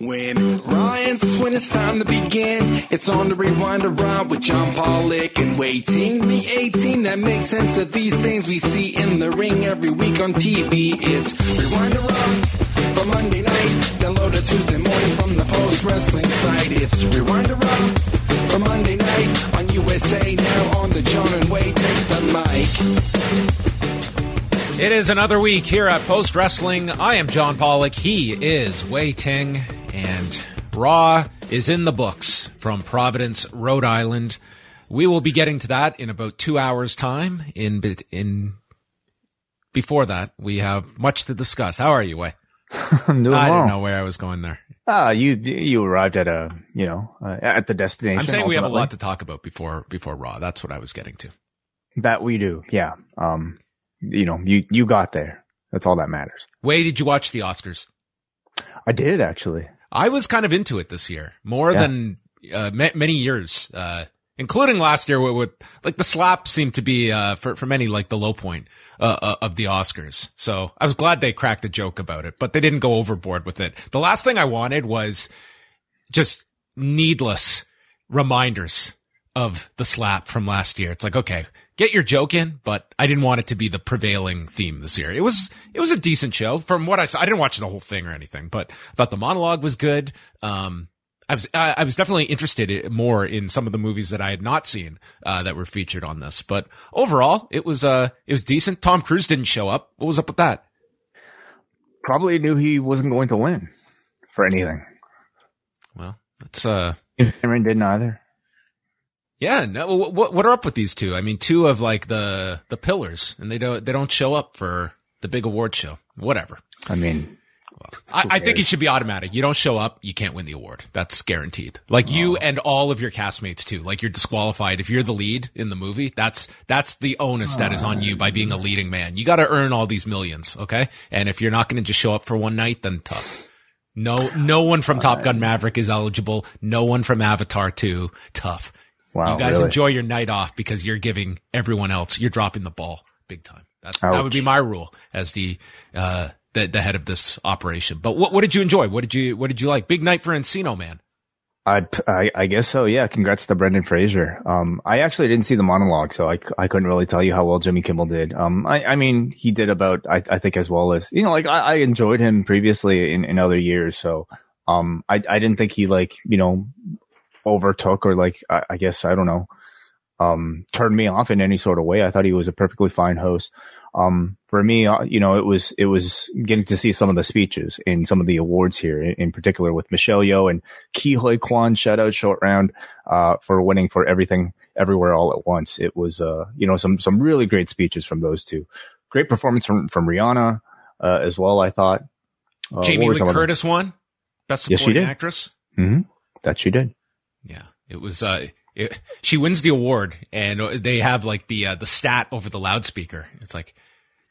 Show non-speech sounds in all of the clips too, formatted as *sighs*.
When Ryan's when it's time to begin, it's on the Rewind-A-Raw with John Pollock and Wai Ting. The 18 that makes sense of these things we see in the ring every week on TV. It's Rewind-A-Raw for Monday night, download it Tuesday morning from the post wrestling site. It's Rewind-A-Raw for Monday night on USA now on the John and Wai take the mic. It is another week here at Post Wrestling. I am John Pollock. He is Wai Ting. And Raw is in the books from Providence, Rhode Island. We will be getting to that in about two hours' time. In in before that, we have much to discuss. How are you, Wai? I'm *laughs* doing I well. didn't know where I was going there. Ah, you you arrived at a you know uh, at the destination. I'm saying we have a lot to talk about before before Raw. That's what I was getting to. that we do. Yeah. Um, you know, you you got there. That's all that matters. Wai, did you watch the Oscars? I did actually. I was kind of into it this year more Yeah. than uh, ma- many years, uh, including last year with, with like the slap seemed to be, uh, for, for many, like the low point, uh, uh, of the Oscars. So I was glad they cracked a joke about it, but they didn't go overboard with it. The last thing I wanted was just needless reminders of the slap from last year. It's like, okay, get your joke in, but I didn't want it to be the prevailing theme this year. It was, it was a decent show from what I saw. I didn't watch the whole thing or anything, but I thought the monologue was good. Um, I was, I, I was definitely interested more in some of the movies that I had not seen, uh, that were featured on this, but overall it was, uh, it was decent. Tom Cruise didn't show up. What was up with that? Probably knew he wasn't going to win for anything. Well, that's, uh, Cameron didn't either. Yeah, no. What what are up with these two? I mean, two of like the the pillars, and they don't they don't show up for the big award show. Whatever. I mean, I, I think it should be automatic. You don't show up, you can't win the award. That's guaranteed. Like you oh. and all of your castmates too. Like you're disqualified if you're the lead in the movie. That's that's the onus that is on you by being a leading man. You got to earn all these millions, okay? And if you're not going to just show up for one night, then tough. No, no one from Top Gun Maverick is eligible. No one from Avatar 2. Tough. Wow. you guys really? enjoy your night off because you're giving everyone else, you're dropping the ball big time. That's, that would be my rule as the, uh, the, the head of this operation. But what, what did you enjoy? What did you, what did you like? Big night for Encino, man. I, I I guess so. Yeah. Congrats to Brendan Fraser. Um, I actually didn't see the monologue, so I, I couldn't really tell you how well Jimmy Kimmel did. Um, I, I mean, he did about, I, I think as well as, you know, like I, I enjoyed him previously in, in other years. So, um, I, I didn't think he like, you know, overtook or like, I, I guess, I don't know, um, turned me off in any sort of way. I thought he was a perfectly fine host. Um, for me, uh, you know, it was, it was getting to see some of the speeches in some of the awards here, in, in particular with Michelle Yeoh and Ke Huy Quan, shout out short round, uh, for winning for everything, everywhere, all at once. It was, uh, you know, some, some really great speeches from those two. Great performance from, from Rihanna, uh, as well, I thought. Uh, Jamie Lee some of the- Curtis won best Yes, supporting did. actress. Mhm. That she did. Yeah, it was. Uh, it, she wins the award, and they have like the uh, the stat over the loudspeaker. It's like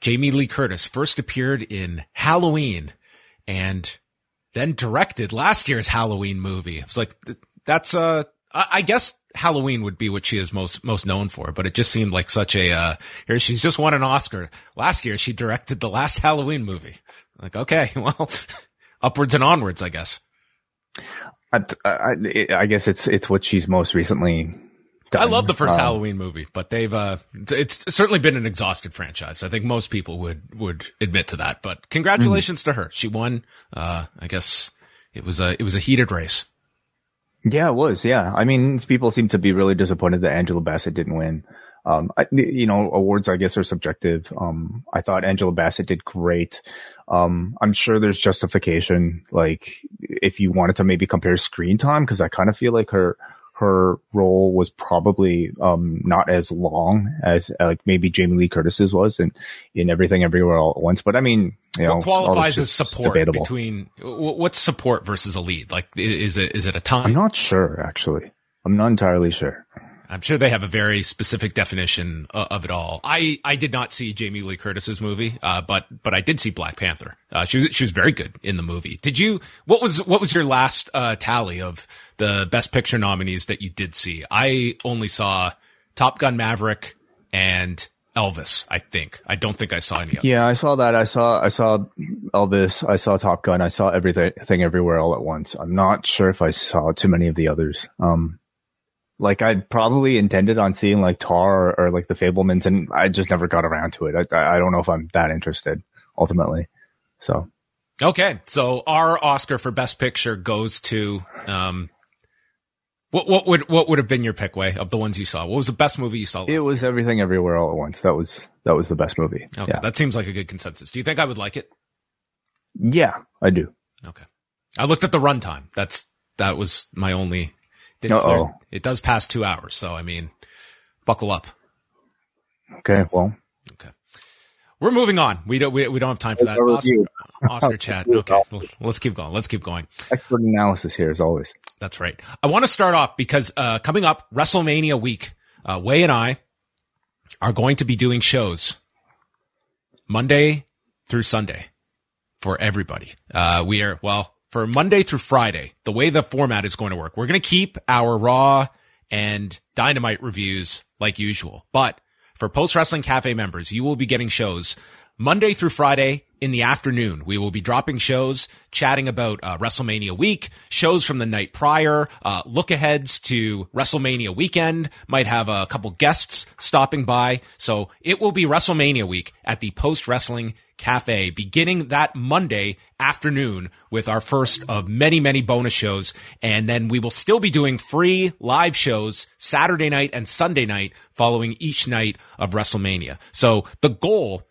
Jamie Lee Curtis first appeared in Halloween, and then directed last year's Halloween movie. It was like that's uh, I, I guess Halloween would be what she is most most known for, but it just seemed like such a uh, here she's just won an Oscar. Last year she directed the last Halloween movie. Like okay, *laughs* well, upwards and onwards, I guess. I, I, I guess it's, it's what she's most recently done. I love the first Um, Halloween movie, but they've uh it's, it's certainly been an exhausted franchise. I think most people would would admit to that. But congratulations to her. She won. Uh I guess it was a it was a heated race. Yeah, it was. Yeah. I mean, people seem to be really disappointed that Angela Bassett didn't win. Um, I, you know, awards I guess are subjective. Um, I thought Angela Bassett did great. Um, I'm sure there's justification, like if you wanted to maybe compare screen time, because I kind of feel like her her role was probably um, not as long as uh, like maybe Jamie Lee Curtis's was in in Everything Everywhere All at Once. But I mean, you know, what qualifies as support debatable. between what's support versus a lead? Like, is it is it a time? I'm not sure actually. I'm not entirely sure. I'm sure they have a very specific definition of it all. I, I did not see Jamie Lee Curtis's movie, uh, but but I did see Black Panther. Uh, she was she was very good in the movie. Did you? What was what was your last uh, tally of the Best Picture nominees that you did see? I only saw Top Gun Maverick and Elvis. I think. I don't think I saw any. Others. Yeah, I saw that. I saw I saw Elvis. I saw Top Gun. I saw everything everywhere all at once. I'm not sure if I saw too many of the others. Um, like I probably intended on seeing like Tar or, or, like the Fabelmans, and I just never got around to it. I, I don't know if I'm that interested ultimately. So, okay, so our Oscar for Best Picture goes to um, what what would what would have been your pick Wai of the ones you saw? What was the best movie you saw? it was Everything Everywhere All at Once. That was that was the best movie. Okay, yeah. that seems like a good consensus. Do you think I would like it? Yeah, I do. Okay, I looked at the runtime. That's that was my only oh It does pass two hours, so I mean, buckle up. Okay, well. Okay. We're moving on. We don't we, we don't have time for that. Oscar, Oscar *laughs* chat. Okay, let's keep going. Let's keep going. Expert analysis here as always. That's right. I want to start off because uh, coming up WrestleMania week, uh, Wai and I are going to be doing shows Monday through Sunday for everybody. Uh, we are well for Monday through Friday, the way the format is going to work, we're going to keep our Raw and Dynamite reviews like usual. But for Post Wrestling Cafe members, you will be getting shows Monday through Friday in the afternoon. We will be dropping shows, chatting about uh, WrestleMania week, shows from the night prior, uh, look aheads to WrestleMania weekend, might have a couple guests stopping by. So it will be WrestleMania week at the Post Wrestling Cafe beginning that Monday afternoon with our first of many, many bonus shows. And then we will still be doing free live shows Saturday night and Sunday night following each night of WrestleMania. So the goal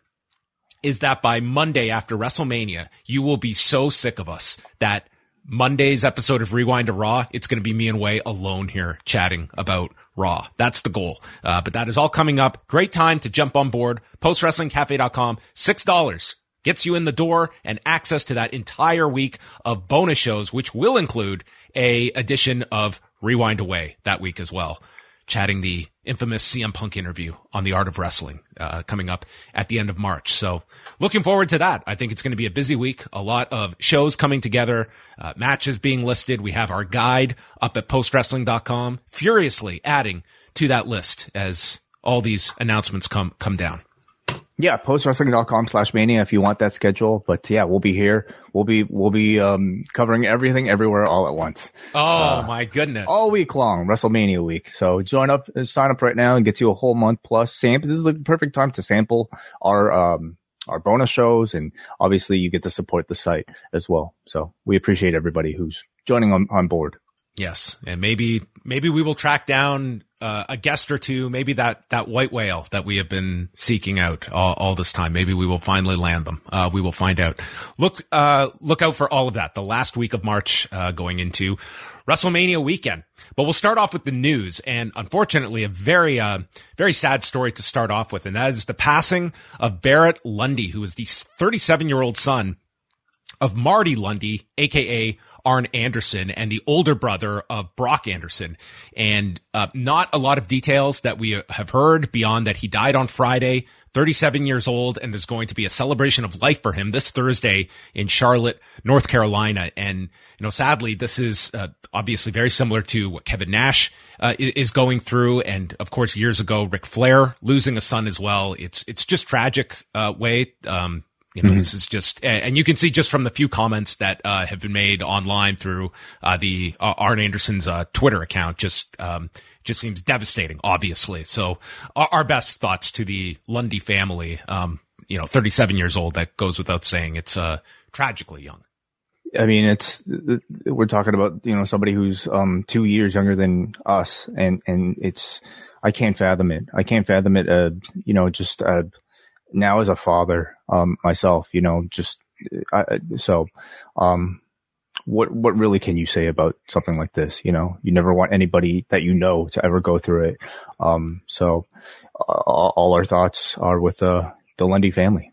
is that by Monday after WrestleMania, you will be so sick of us that Monday's episode of Rewind to Raw, it's going to be me and Wai alone here chatting about Raw. That's the goal. Uh, but that is all coming up. Great time to jump on board. PostWrestlingCafe.com. $6 gets you in the door and access to that entire week of bonus shows, which will include a edition of Rewind-A-Raw that week as well chatting the infamous CM Punk interview on the art of wrestling, uh, coming up at the end of March. So looking forward to that. I think it's going to be a busy week. A lot of shows coming together, uh, matches being listed. We have our guide up at postwrestling.com furiously adding to that list as all these announcements come, come down. Yeah, postwrestling.com slash mania if you want that schedule. But yeah, we'll be here. We'll be we'll be um, covering everything everywhere all at once. Oh uh, my goodness. All week long, WrestleMania week. So join up sign up right now and get you a whole month plus sample. This is the perfect time to sample our um our bonus shows and obviously you get to support the site as well. So we appreciate everybody who's joining on, on board. Yes, and maybe maybe we will track down uh, a guest or two. Maybe that that white whale that we have been seeking out all, all this time. Maybe we will finally land them. Uh, we will find out. Look uh, look out for all of that. The last week of March uh, going into WrestleMania weekend. But we'll start off with the news, and unfortunately, a very uh, very sad story to start off with, and that is the passing of Barrett Lunde, who is the 37 year old son of Marty Lunde, aka Arn Anderson and the older brother of Brock Anderson. And uh, not a lot of details that we have heard beyond that he died on Friday, 37 years old, and there's going to be a celebration of life for him this Thursday in Charlotte, North Carolina. And, you know, sadly, this is uh, obviously very similar to what Kevin Nash uh, is going through. And of course, years ago, Ric Flair losing a son as well. It's, it's just tragic, uh, Wai. Um, you know, mm-hmm. this is just, and you can see just from the few comments that uh, have been made online through uh, the uh, Arn Anderson's uh, Twitter account, just um, just seems devastating. Obviously, so our, our best thoughts to the Lunde family. Um, you know, 37 years old. That goes without saying. It's uh, tragically young. I mean, it's we're talking about you know somebody who's um two years younger than us, and and it's I can't fathom it. I can't fathom it. Uh, you know, just uh, now as a father um myself, you know, just I, so um what what really can you say about something like this? You know, you never want anybody that you know to ever go through it. Um, so uh, all our thoughts are with uh, the Lunde family.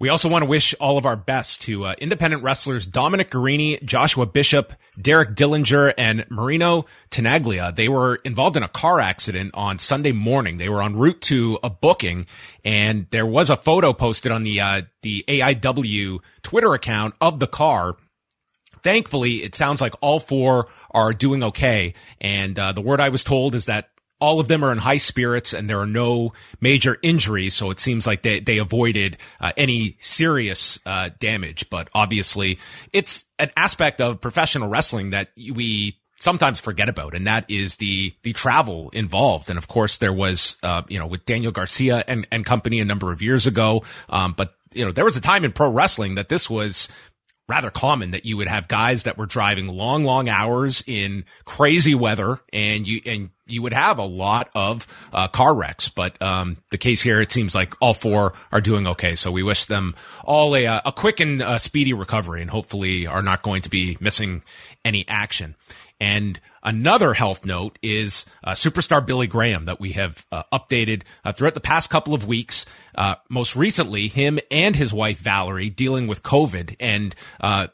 We also want to wish all of our best to uh, independent wrestlers Dominic Garrini, Joshua Bishop, Derek Dillinger, and Marino Tenaglia. They were involved in a car accident on Sunday morning. They were en route to a booking, and there was a photo posted on the uh, the AIW Twitter account of the car. Thankfully, it sounds like all four are doing okay. And uh, the word I was told is that all of them are in high spirits and there are no major injuries. So it seems like they, they avoided uh, any serious uh, damage. But obviously, it's an aspect of professional wrestling that we sometimes forget about, and that is the the travel involved. And of course, there was uh, you know with Daniel Garcia and and company a number of years ago. Um, but you know there was a time in pro wrestling that this was rather common that you would have guys that were driving long, long hours in crazy weather and you, and you would have a lot of uh, car wrecks. But um, the case here, it seems like all four are doing okay. So we wish them all a, a quick and uh, speedy recovery and hopefully are not going to be missing any action. And another health note is uh, superstar Billy Graham that we have uh, updated uh, throughout the past couple of weeks. Uh, most recently, him and his wife Valerie dealing with COVID and uh,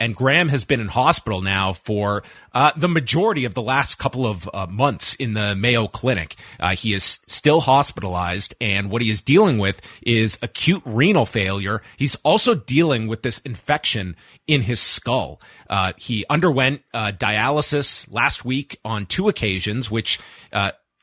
and Graham has been in hospital now for uh, the majority of the last couple of uh, months in the Mayo Clinic. Uh, he is still hospitalized, and what he is dealing with is acute renal failure. He's also dealing with this infection in his skull. Uh, he underwent uh, dialysis last week on two occasions, which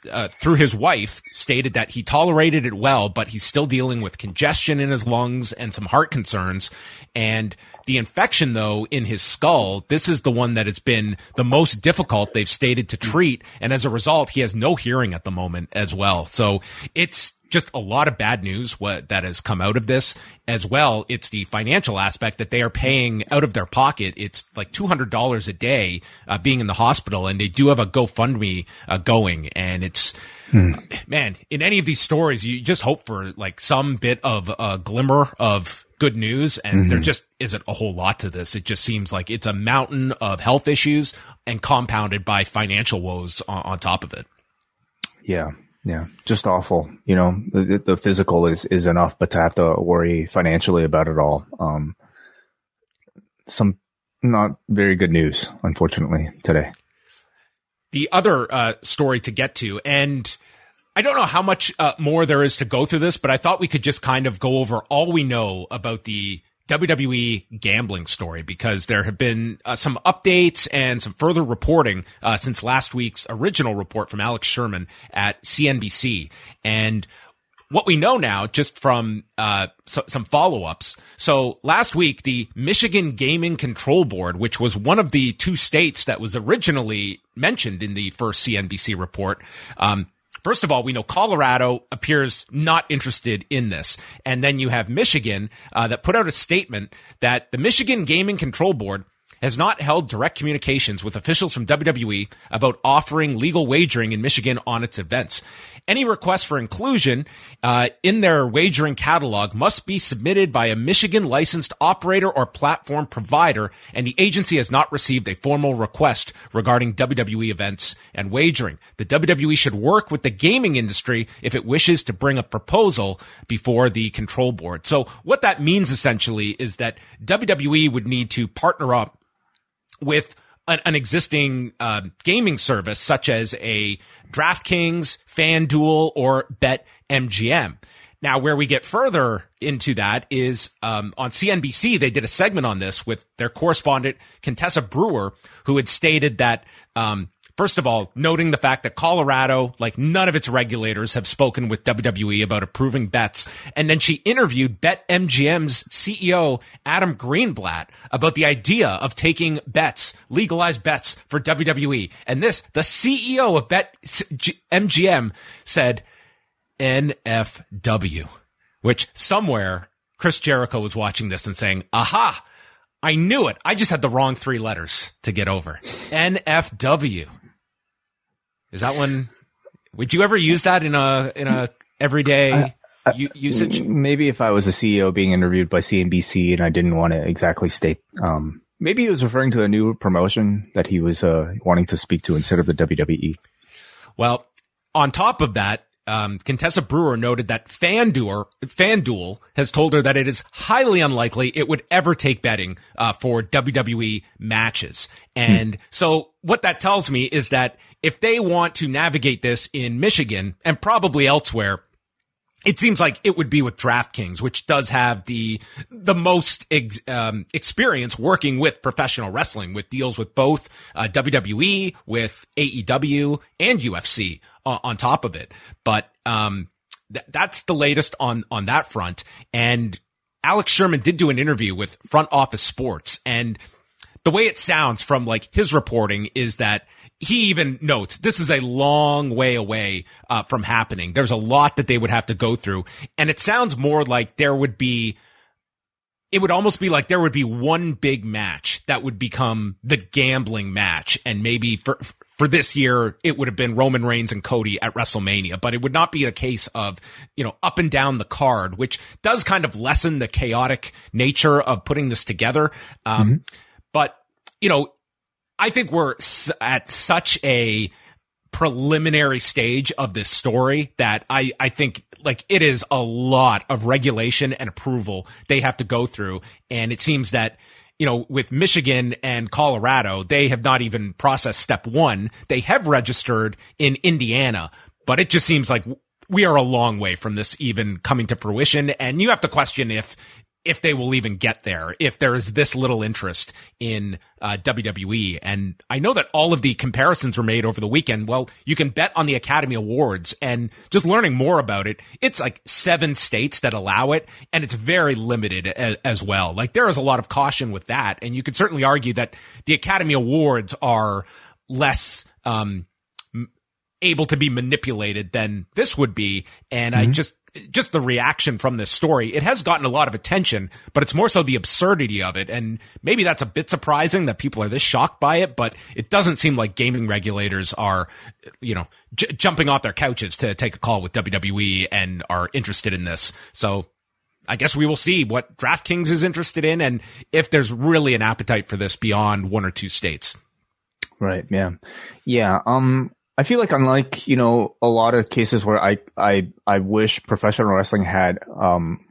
uh, through his wife, stated that he tolerated it well, but he's still dealing with congestion in his lungs and some heart concerns. And the infection, though, in his skull, this is the one that has been the most difficult they've stated to treat. And as a result, he has no hearing at the moment as well. So it's just a lot of bad news what that has come out of this as well. It's the financial aspect that they are paying out of their pocket. It's like $200 a day, uh, being in the hospital and they do have a GoFundMe, uh, going and it's, hmm. man, in any of these stories, you just hope for like some bit of a glimmer of good news and mm-hmm. there just isn't a whole lot to this. It just seems like it's a mountain of health issues and compounded by financial woes on, on top of it. Yeah. Yeah, just awful. You know, the, the physical is, is enough, but to have to worry financially about it all, um, some not very good news, unfortunately, today. The other uh, story to get to, and I don't know how much uh, more there is to go through this, but I thought we could just kind of go over all we know about the WWE gambling story because there have been uh, some updates and some further reporting uh, since last week's original report from Alex Sherman at CNBC. And what we know now, just from uh, so, some follow ups. So last week, the Michigan Gaming Control Board, which was one of the two states that was originally mentioned in the first CNBC report, um, First of all, we know Colorado appears not interested in this. And then you have Michigan uh, that put out a statement that the Michigan Gaming Control Board has not held direct communications with officials from WWE about offering legal wagering in Michigan on its events. Any request for inclusion uh, in their wagering catalog must be submitted by a Michigan licensed operator or platform provider, and the agency has not received a formal request regarding WWE events and wagering. The WWE should work with the gaming industry if it wishes to bring a proposal before the control board. So what that means essentially is that WWE would need to partner up with an, an existing uh, gaming service such as a DraftKings, FanDuel, or BetMGM. Now, where we get further into that is um, on CNBC. They did a segment on this with their correspondent Contessa Brewer, who had stated that um, First of all, noting the fact that Colorado, like none of its regulators have spoken with WWE about approving bets. And then she interviewed BetMGM's CEO, Adam Greenblatt, about the idea of taking bets, legalized bets for WWE. And this, the CEO of BetMGM said NFW, which somewhere Chris Jericho was watching this and saying, aha, I knew it. I just had the wrong three letters to get over. NFW. Is that one? Would you ever use that in a in a everyday u- usage? Maybe if I was a CEO being interviewed by CNBC and I didn't want to exactly state. Um, maybe he was referring to a new promotion that he was uh, wanting to speak to instead of the WWE. Well, on top of that, um, Contessa Brewer noted that FanDuel, FanDuel has told her that it is highly unlikely it would ever take betting uh, for WWE matches. And hmm. so what that tells me is that if they want to navigate this in Michigan and probably elsewhere, it seems like it would be with DraftKings, which does have the the most ex, um, experience working with professional wrestling, with deals with both uh, WWE, with AEW, and UFC uh, on top of it. But um, th- that's the latest on on that front. And Alex Sherman did do an interview with Front Office Sports, and the way it sounds from like his reporting is that he even notes this is a long way away uh, from happening. There's a lot that they would have to go through, and it sounds more like there would be. It would almost be like there would be one big match that would become the gambling match, and maybe for for this year it would have been Roman Reigns and Cody at WrestleMania, but it would not be a case of you know up and down the card, which does kind of lessen the chaotic nature of putting this together. Um, mm-hmm. But you know, I think we're at such a preliminary stage of this story that I, I think like it is a lot of regulation and approval they have to go through. And it seems that, you know, with Michigan and Colorado, they have not even processed step one. They have registered in Indiana, but it just seems like we are a long way from this even coming to fruition. And you have to question if if they will even get there, if there is this little interest in uh, WWE. And I know that all of the comparisons were made over the weekend. Well, you can bet on the Academy Awards and just learning more about it. It's like seven states that allow it and it's very limited as, as well. Like there is a lot of caution with that. And you could certainly argue that the Academy Awards are less, um, able to be manipulated than this would be. And mm-hmm. I just, just the reaction from this story, it has gotten a lot of attention, but it's more so the absurdity of it. And maybe that's a bit surprising that people are this shocked by it, but it doesn't seem like gaming regulators are, you know, j- jumping off their couches to take a call with WWE and are interested in this. So I guess we will see what DraftKings is interested in and if there's really an appetite for this beyond one or two states. Right. Yeah. Yeah. Um, I feel like unlike, you know, a lot of cases where I, I, I wish professional wrestling had, um,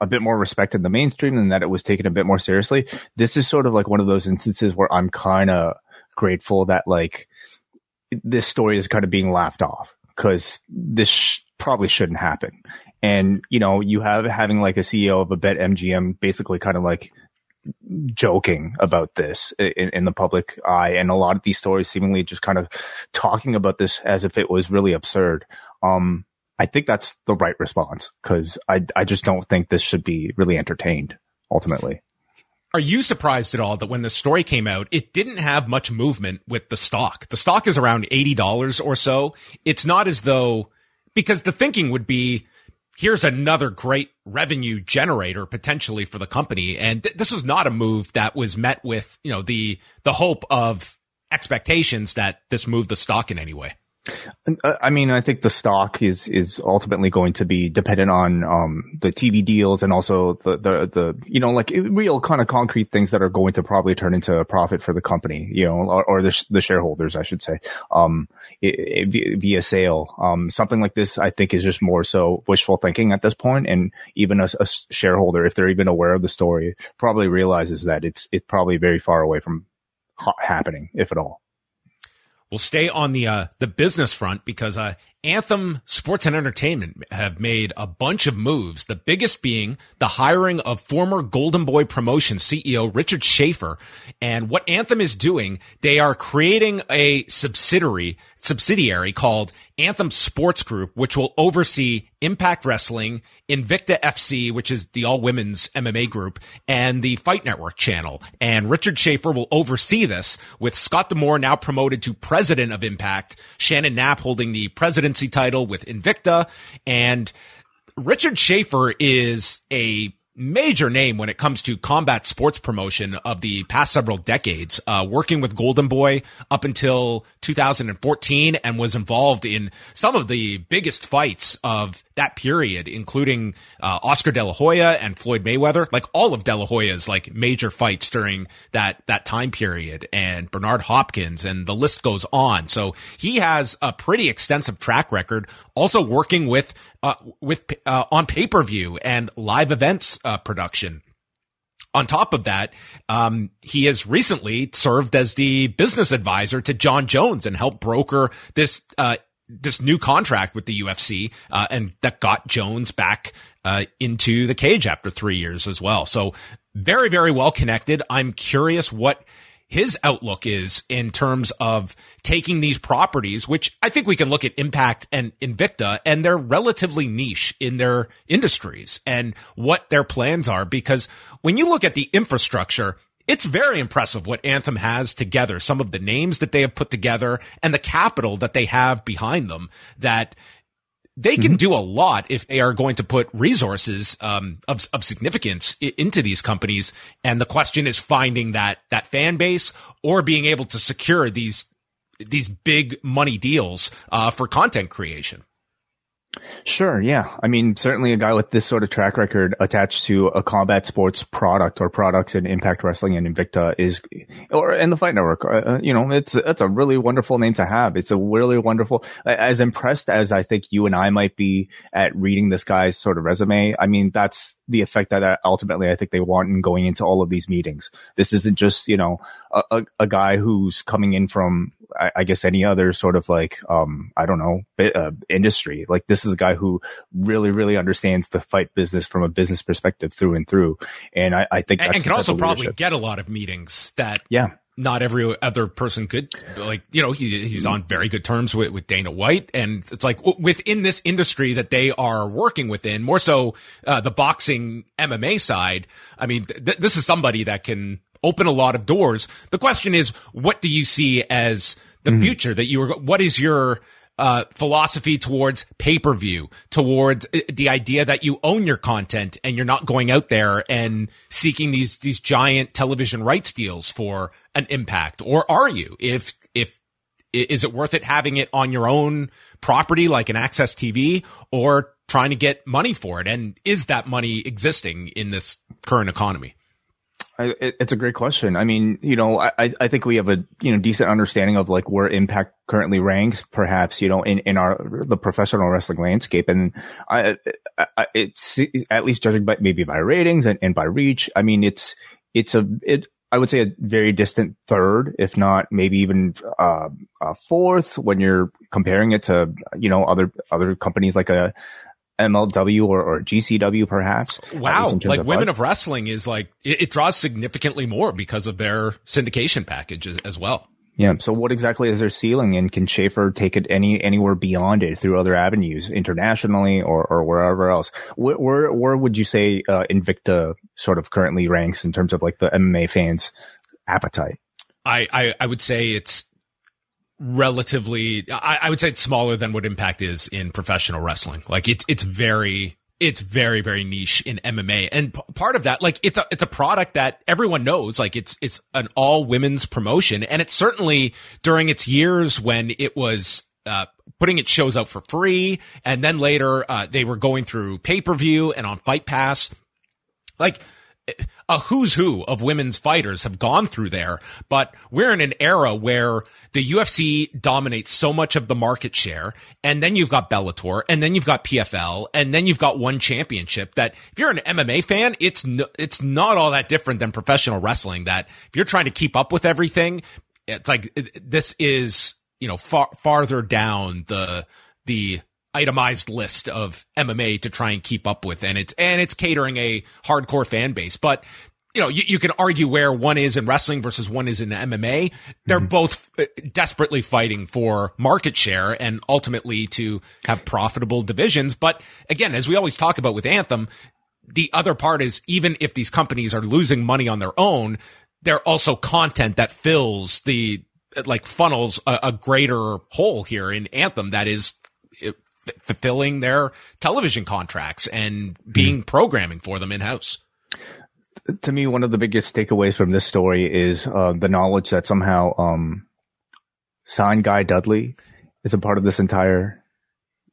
a bit more respect in the mainstream and that it was taken a bit more seriously. This is sort of like one of those instances where I'm kind of grateful that like this story is kind of being laughed off because this sh- probably shouldn't happen. And, you know, you have having like a CEO of a bet MGM basically kind of like joking about this in, in, the public eye and a lot of these stories seemingly just kind of talking about this as if it was really absurd. Um, I think that's the right response because I, I just don't think this should be really entertained ultimately. Are you surprised at all that when the story came out, it didn't have much movement with the stock? The stock is around $80 or so. It's not as though, because the thinking would be, here's another great revenue generator potentially for the company. And th- this was not a move that was met with, you know, the, the hope of expectations that this moved the stock in any way. Uh, I mean, I think the stock is is ultimately going to be dependent on um, the TV deals and also the the the you know like real kind of concrete things that are going to probably turn into a profit for the company, you know, or, or the the shareholders, I should say, um, it, it, via sale. Um, something like this, I think, is just more so wishful thinking at this point. point, and even a, a shareholder, if they're even aware of the story, probably realizes that it's it's probably very far away from ha- happening, if at all. We'll stay on the uh, the business front because uh, Anthem Sports and Entertainment have made a bunch of moves. The biggest being the hiring of former Golden Boy Promotion CEO Richard Schaefer. And what Anthem is doing, they are creating a subsidiary subsidiary called Anthem Sports Group, which will oversee Impact Wrestling, Invicta FC, which is the all women's MMA group, and the Fight Network channel. And Richard Schaefer will oversee this with Scott D'Amore now promoted to president of Impact, Shannon Knapp holding the presidency title with Invicta, and Richard Schaefer is a major name when it comes to combat sports promotion of the past several decades, uh, working with Golden Boy up until 2014 and was involved in some of the biggest fights of that period, including uh, Oscar De La Hoya and Floyd Mayweather, like all of De La Hoya's like major fights during that that time period, and Bernard Hopkins, and the list goes on. So he has a pretty extensive track record, also working with uh, with uh, on pay per view and live events uh, production. On top of that, um, he has recently served as the business advisor to Jon Jones and helped broker this uh, this new contract with the UFC, uh, and that got Jones back uh, into the cage after three years as well. So very, very well connected. I'm curious what his outlook is in terms of taking these properties, which I think we can look at Impact and Invicta, and they're relatively niche in their industries and what their plans are. Because when you look at the infrastructure, it's very impressive what Anthem has together, some of the names that they have put together and the capital that they have behind them that they can mm-hmm. do a lot if they are going to put resources um, of of significance I- into these companies. And the question is finding that that fan base or being able to secure these these big money deals uh, for content creation. Sure. Yeah. I mean, certainly a guy with this sort of track record attached to a combat sports product or products in Impact Wrestling and Invicta is, or in the Fight Network, uh, uh you know, it's, it's a really wonderful name to have. It's a really wonderful, as impressed as I think you and I might be at reading this guy's sort of resume. I mean, that's the effect that ultimately I think they want in going into all of these meetings. This isn't just, you know, a, a, a guy who's coming in from I, I guess any other sort of like, um, I don't know, uh, industry. Like this is a guy who really, really understands the fight business from a business perspective through and through. And I, I think and, and can also probably get a lot of meetings that yeah not every other person could like you know he, he's on very good terms with, with dana white and it's like within this industry that they are working within more so uh, the boxing mma side i mean th- this is somebody that can open a lot of doors. The question is, what do you see as the mm-hmm. future that you are, what is your, uh, philosophy towards pay per view, towards uh, the idea that you own your content and you're not going out there and seeking these, these giant television rights deals for an impact. Or are you? If, if, is it worth it having it on your own property like an AXS TV or trying to get money for it? And is that money existing in this current economy? I, it's a great question. I mean, you know, I, I think we have a, you know, decent understanding of like where impact currently ranks, perhaps, you know, in, in our, the professional wrestling landscape. And I, I it's at least judging by maybe by ratings and, and by reach. I mean, it's, it's a, it, I would say a very distant third, if not maybe even uh, a fourth when you're comparing it to, you know, other, other companies like a, MLW or, or GCW perhaps. Wow. Like of Women buzz. of Wrestling is like, it, it, draws significantly more because of their syndication package as, as, well. Yeah. So what exactly is their ceiling and can Schaefer take it any, anywhere beyond it through other avenues internationally or, or wherever else? Where, where, where would you say, uh, Invicta sort of currently ranks in terms of like the MMA fans appetite? I, I, I would say it's relatively, I, I, would say it's smaller than what Impact is in professional wrestling. Like it's, it's very, it's very, very niche in MMA. And p- part of that, like it's a, it's a product that everyone knows, like it's, it's an all women's promotion. And it's certainly during its years when it was, uh, putting its shows out for free. And then later, uh, they were going through pay per view and on Fight Pass. Like, a who's who of women's fighters have gone through there, but we're in an era where the UFC dominates so much of the market share. And then you've got Bellator and then you've got PFL and then you've got one championship that if you're an MMA fan, it's, no, it's not all that different than professional wrestling that if you're trying to keep up with everything, it's like this is, you know, far, farther down the, the itemized list of MMA to try and keep up with. And it's, and it's catering a hardcore fan base. But, you know, you, you can argue where one is in wrestling versus one is in MMA. They're mm-hmm. both uh, desperately fighting for market share and ultimately to have profitable divisions. But again, as we always talk about with Anthem, the other part is even if these companies are losing money on their own, they're also content that fills the like funnels a, a greater hole here in Anthem that is f- fulfilling their television contracts and being mm. programming for them in house. To me, one of the biggest takeaways from this story is uh, the knowledge that somehow um, sign Guy Dudley is a part of this entire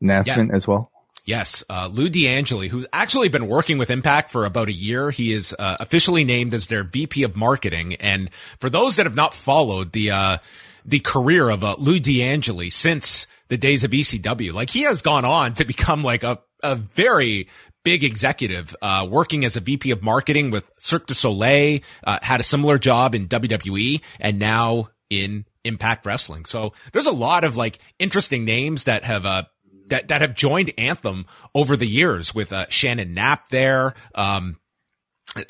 announcement yeah. as well. Yes, uh, Lou D'Angeli, who's actually been working with Impact for about a year. He is uh, officially named as their VP of marketing. And for those that have not followed the, uh, the career of uh, Lou D'Angeli since the days of ECW, like he has gone on to become like a, a very big executive, uh, working as a VP of marketing with Cirque du Soleil, uh, had a similar job in WWE and now in Impact Wrestling. So there's a lot of like interesting names that have, uh, that, that have joined Anthem over the years with, uh, Shannon Knapp there. Um,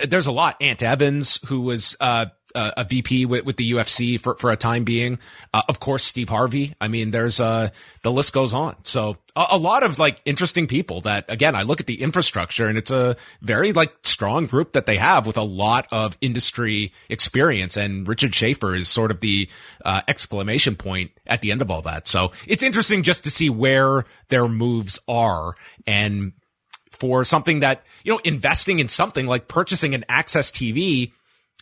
there's a lot. Ant Evans, who was, uh, uh, a VP with, with the UFC for, for a time being. Uh, of course, Steve Harvey. I mean, there's, uh, the list goes on. So a, a, lot of like interesting people that again, I look at the infrastructure and it's a very like strong group that they have with a lot of industry experience. And Richard Schaefer is sort of the, uh, exclamation point at the end of all that. So it's interesting just to see where their moves are and for something that, you know, investing in something like purchasing an AXS TV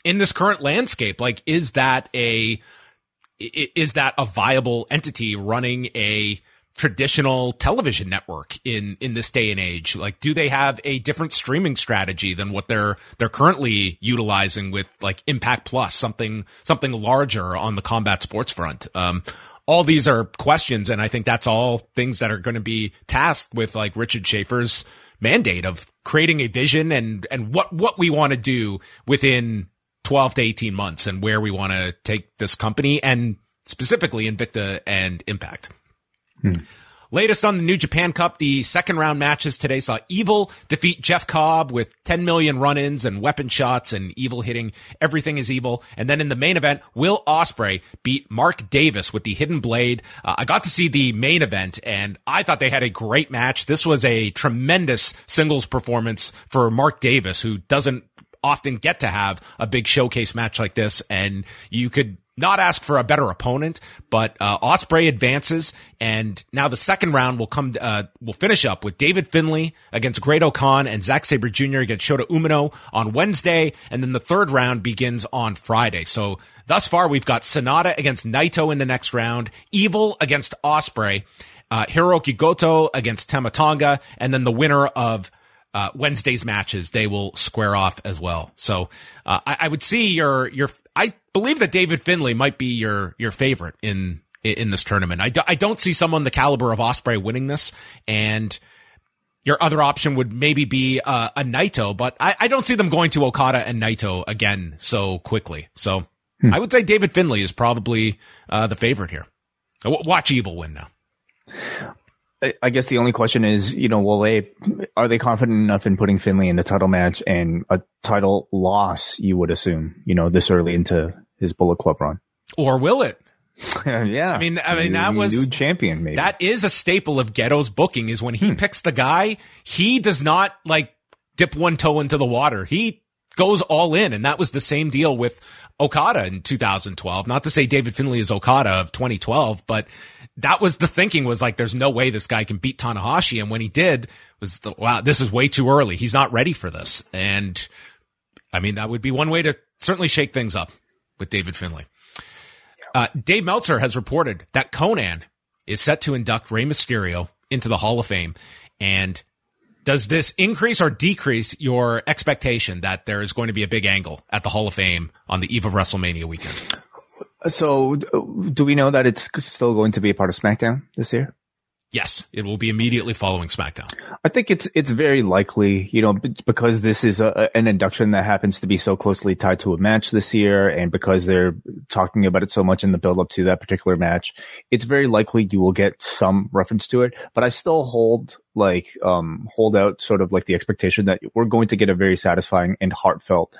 in this current landscape. Like, is that a, is that a viable entity running a traditional television network in, in this day and age? Like, do they have a different streaming strategy than what they're, they're currently utilizing with like Impact Plus, something, something larger on the combat sports front? Um, all these are questions. And I think that's all things that are going to be tasked with like Richard Schaefer's mandate of creating a vision and, and what, what we want to do within 12 to 18 months and where we want to take this company and specifically Invicta and Impact. Hmm. Latest on the New Japan Cup, the second round matches today saw Evil defeat Jeff Cobb with 10 million run-ins and weapon shots and Evil hitting everything is evil. And then in the main event, Will Ospreay beat Mark Davis with the hidden blade. Uh, I got to see the main event and I thought they had a great match. This was a tremendous singles performance for Mark Davis, who doesn't often get to have a big showcase match like this and you could not ask for a better opponent, but uh, Ospreay advances, and now the second round will come. Uh, will finish up with David Finlay against Great-O-Khan and Zack Sabre Jr. against Shota Umino on Wednesday, and then the third round begins on Friday. So thus far, we've got Sanada against Naito in the next round, Evil against Ospreay, uh, Hiroki Goto against Tama Tonga, and then the winner of uh, Wednesday's matches they will square off as well. So uh, I, I, would see your your. I believe that David Finlay might be your your favorite in in this tournament. I, do, I don't see someone the caliber of Ospreay winning this, and your other option would maybe be uh, a Naito, but I, I, don't see them going to Okada and Naito again so quickly. So hmm. I would say David Finlay is probably uh, the favorite here. Watch Evil win now. I guess the only question is, you know, will they, are they confident enough in putting Finlay in the title match and a title loss, you would assume, you know, this early into his Bullet Club run? Or will it? *laughs* yeah. I mean, I mean, that was new champion, maybe. That is a staple of Gedo's booking is when he hmm. picks the guy, he does not like dip one toe into the water. He goes all in. And that was the same deal with Okada in 2012. Not to say David Finlay is Okada of 2012, but that was the thinking was like, there's no way this guy can beat Tanahashi. And when he did was the, wow, this is way too early. He's not ready for this. And I mean, that would be one way to certainly shake things up with David Finlay. Uh, Dave Meltzer has reported that Konnan is set to induct Rey Mysterio into the Hall of Fame. And does this increase or decrease your expectation that there is going to be a big angle at the Hall of Fame on the eve of WrestleMania weekend? So, do we know that it's still going to be a part of SmackDown this year? Yes, it will be immediately following SmackDown. I think it's it's very likely, you know, because this is a, an induction that happens to be so closely tied to a match this year, and because they're talking about it so much in the build up to that particular match, it's very likely you will get some reference to it. But I still hold like um hold out sort of like the expectation that we're going to get a very satisfying and heartfelt,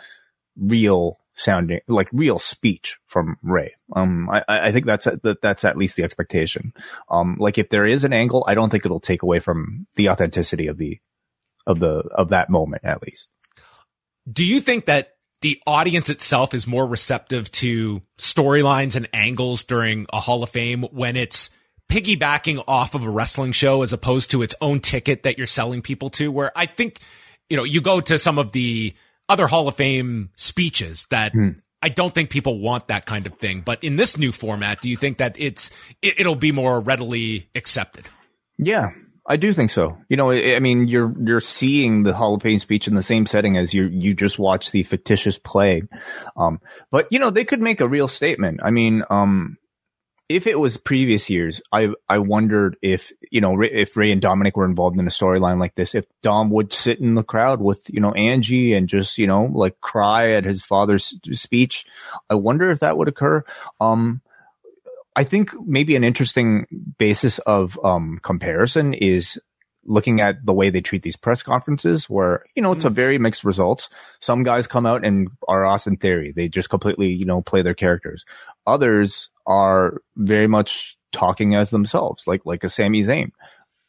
real sounding like real speech from Rey. Um, I, I think that's that that's at least the expectation. Um, like if there is an angle, I don't think it'll take away from the authenticity of the of the of that moment at least. Do you think that the audience itself is more receptive to storylines and angles during a Hall of Fame when it's piggybacking off of a wrestling show as opposed to its own ticket that you're selling people to. Where I think, you know, you go to some of the other Hall of Fame speeches that hmm. I don't think people want that kind of thing. But in this new format, do you think that it's it, will be more readily accepted? Yeah, I do think so. You know, I mean, you're you're seeing the Hall of Fame speech in the same setting as you you just watch the fictitious play. Um, but you know, they could make a real statement. I mean, um, if it was previous years, I I wondered if you know if Rey and Dominic were involved in a storyline like this, if Dom would sit in the crowd with you know Angie and just you know like cry at his father's speech. I wonder if that would occur. Um, I think maybe an interesting basis of um, comparison is looking at the way they treat these press conferences where, you know, it's a mm. very mixed results. Some guys come out and are Austin Theory. They just completely, you know, play their characters. Others are very much talking as themselves, like, like a Sami Zayn.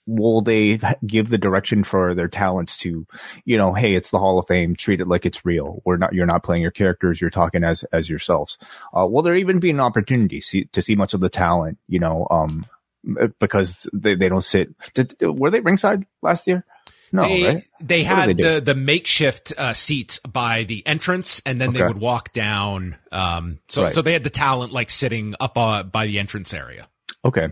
Will they give the direction for their talents to, you know, hey, it's the Hall of Fame, treat it like it's real. We're not, you're not playing your characters, you're talking as, as yourselves. Uh, will there even be an opportunity see, to see much of the talent, you know, um, because they, they don't sit. Did, were they ringside last year? No, they, right? they had they the the makeshift uh, seats by the entrance, and then okay. they would walk down. Um, so right. so they had the talent like sitting up uh, by the entrance area. Okay,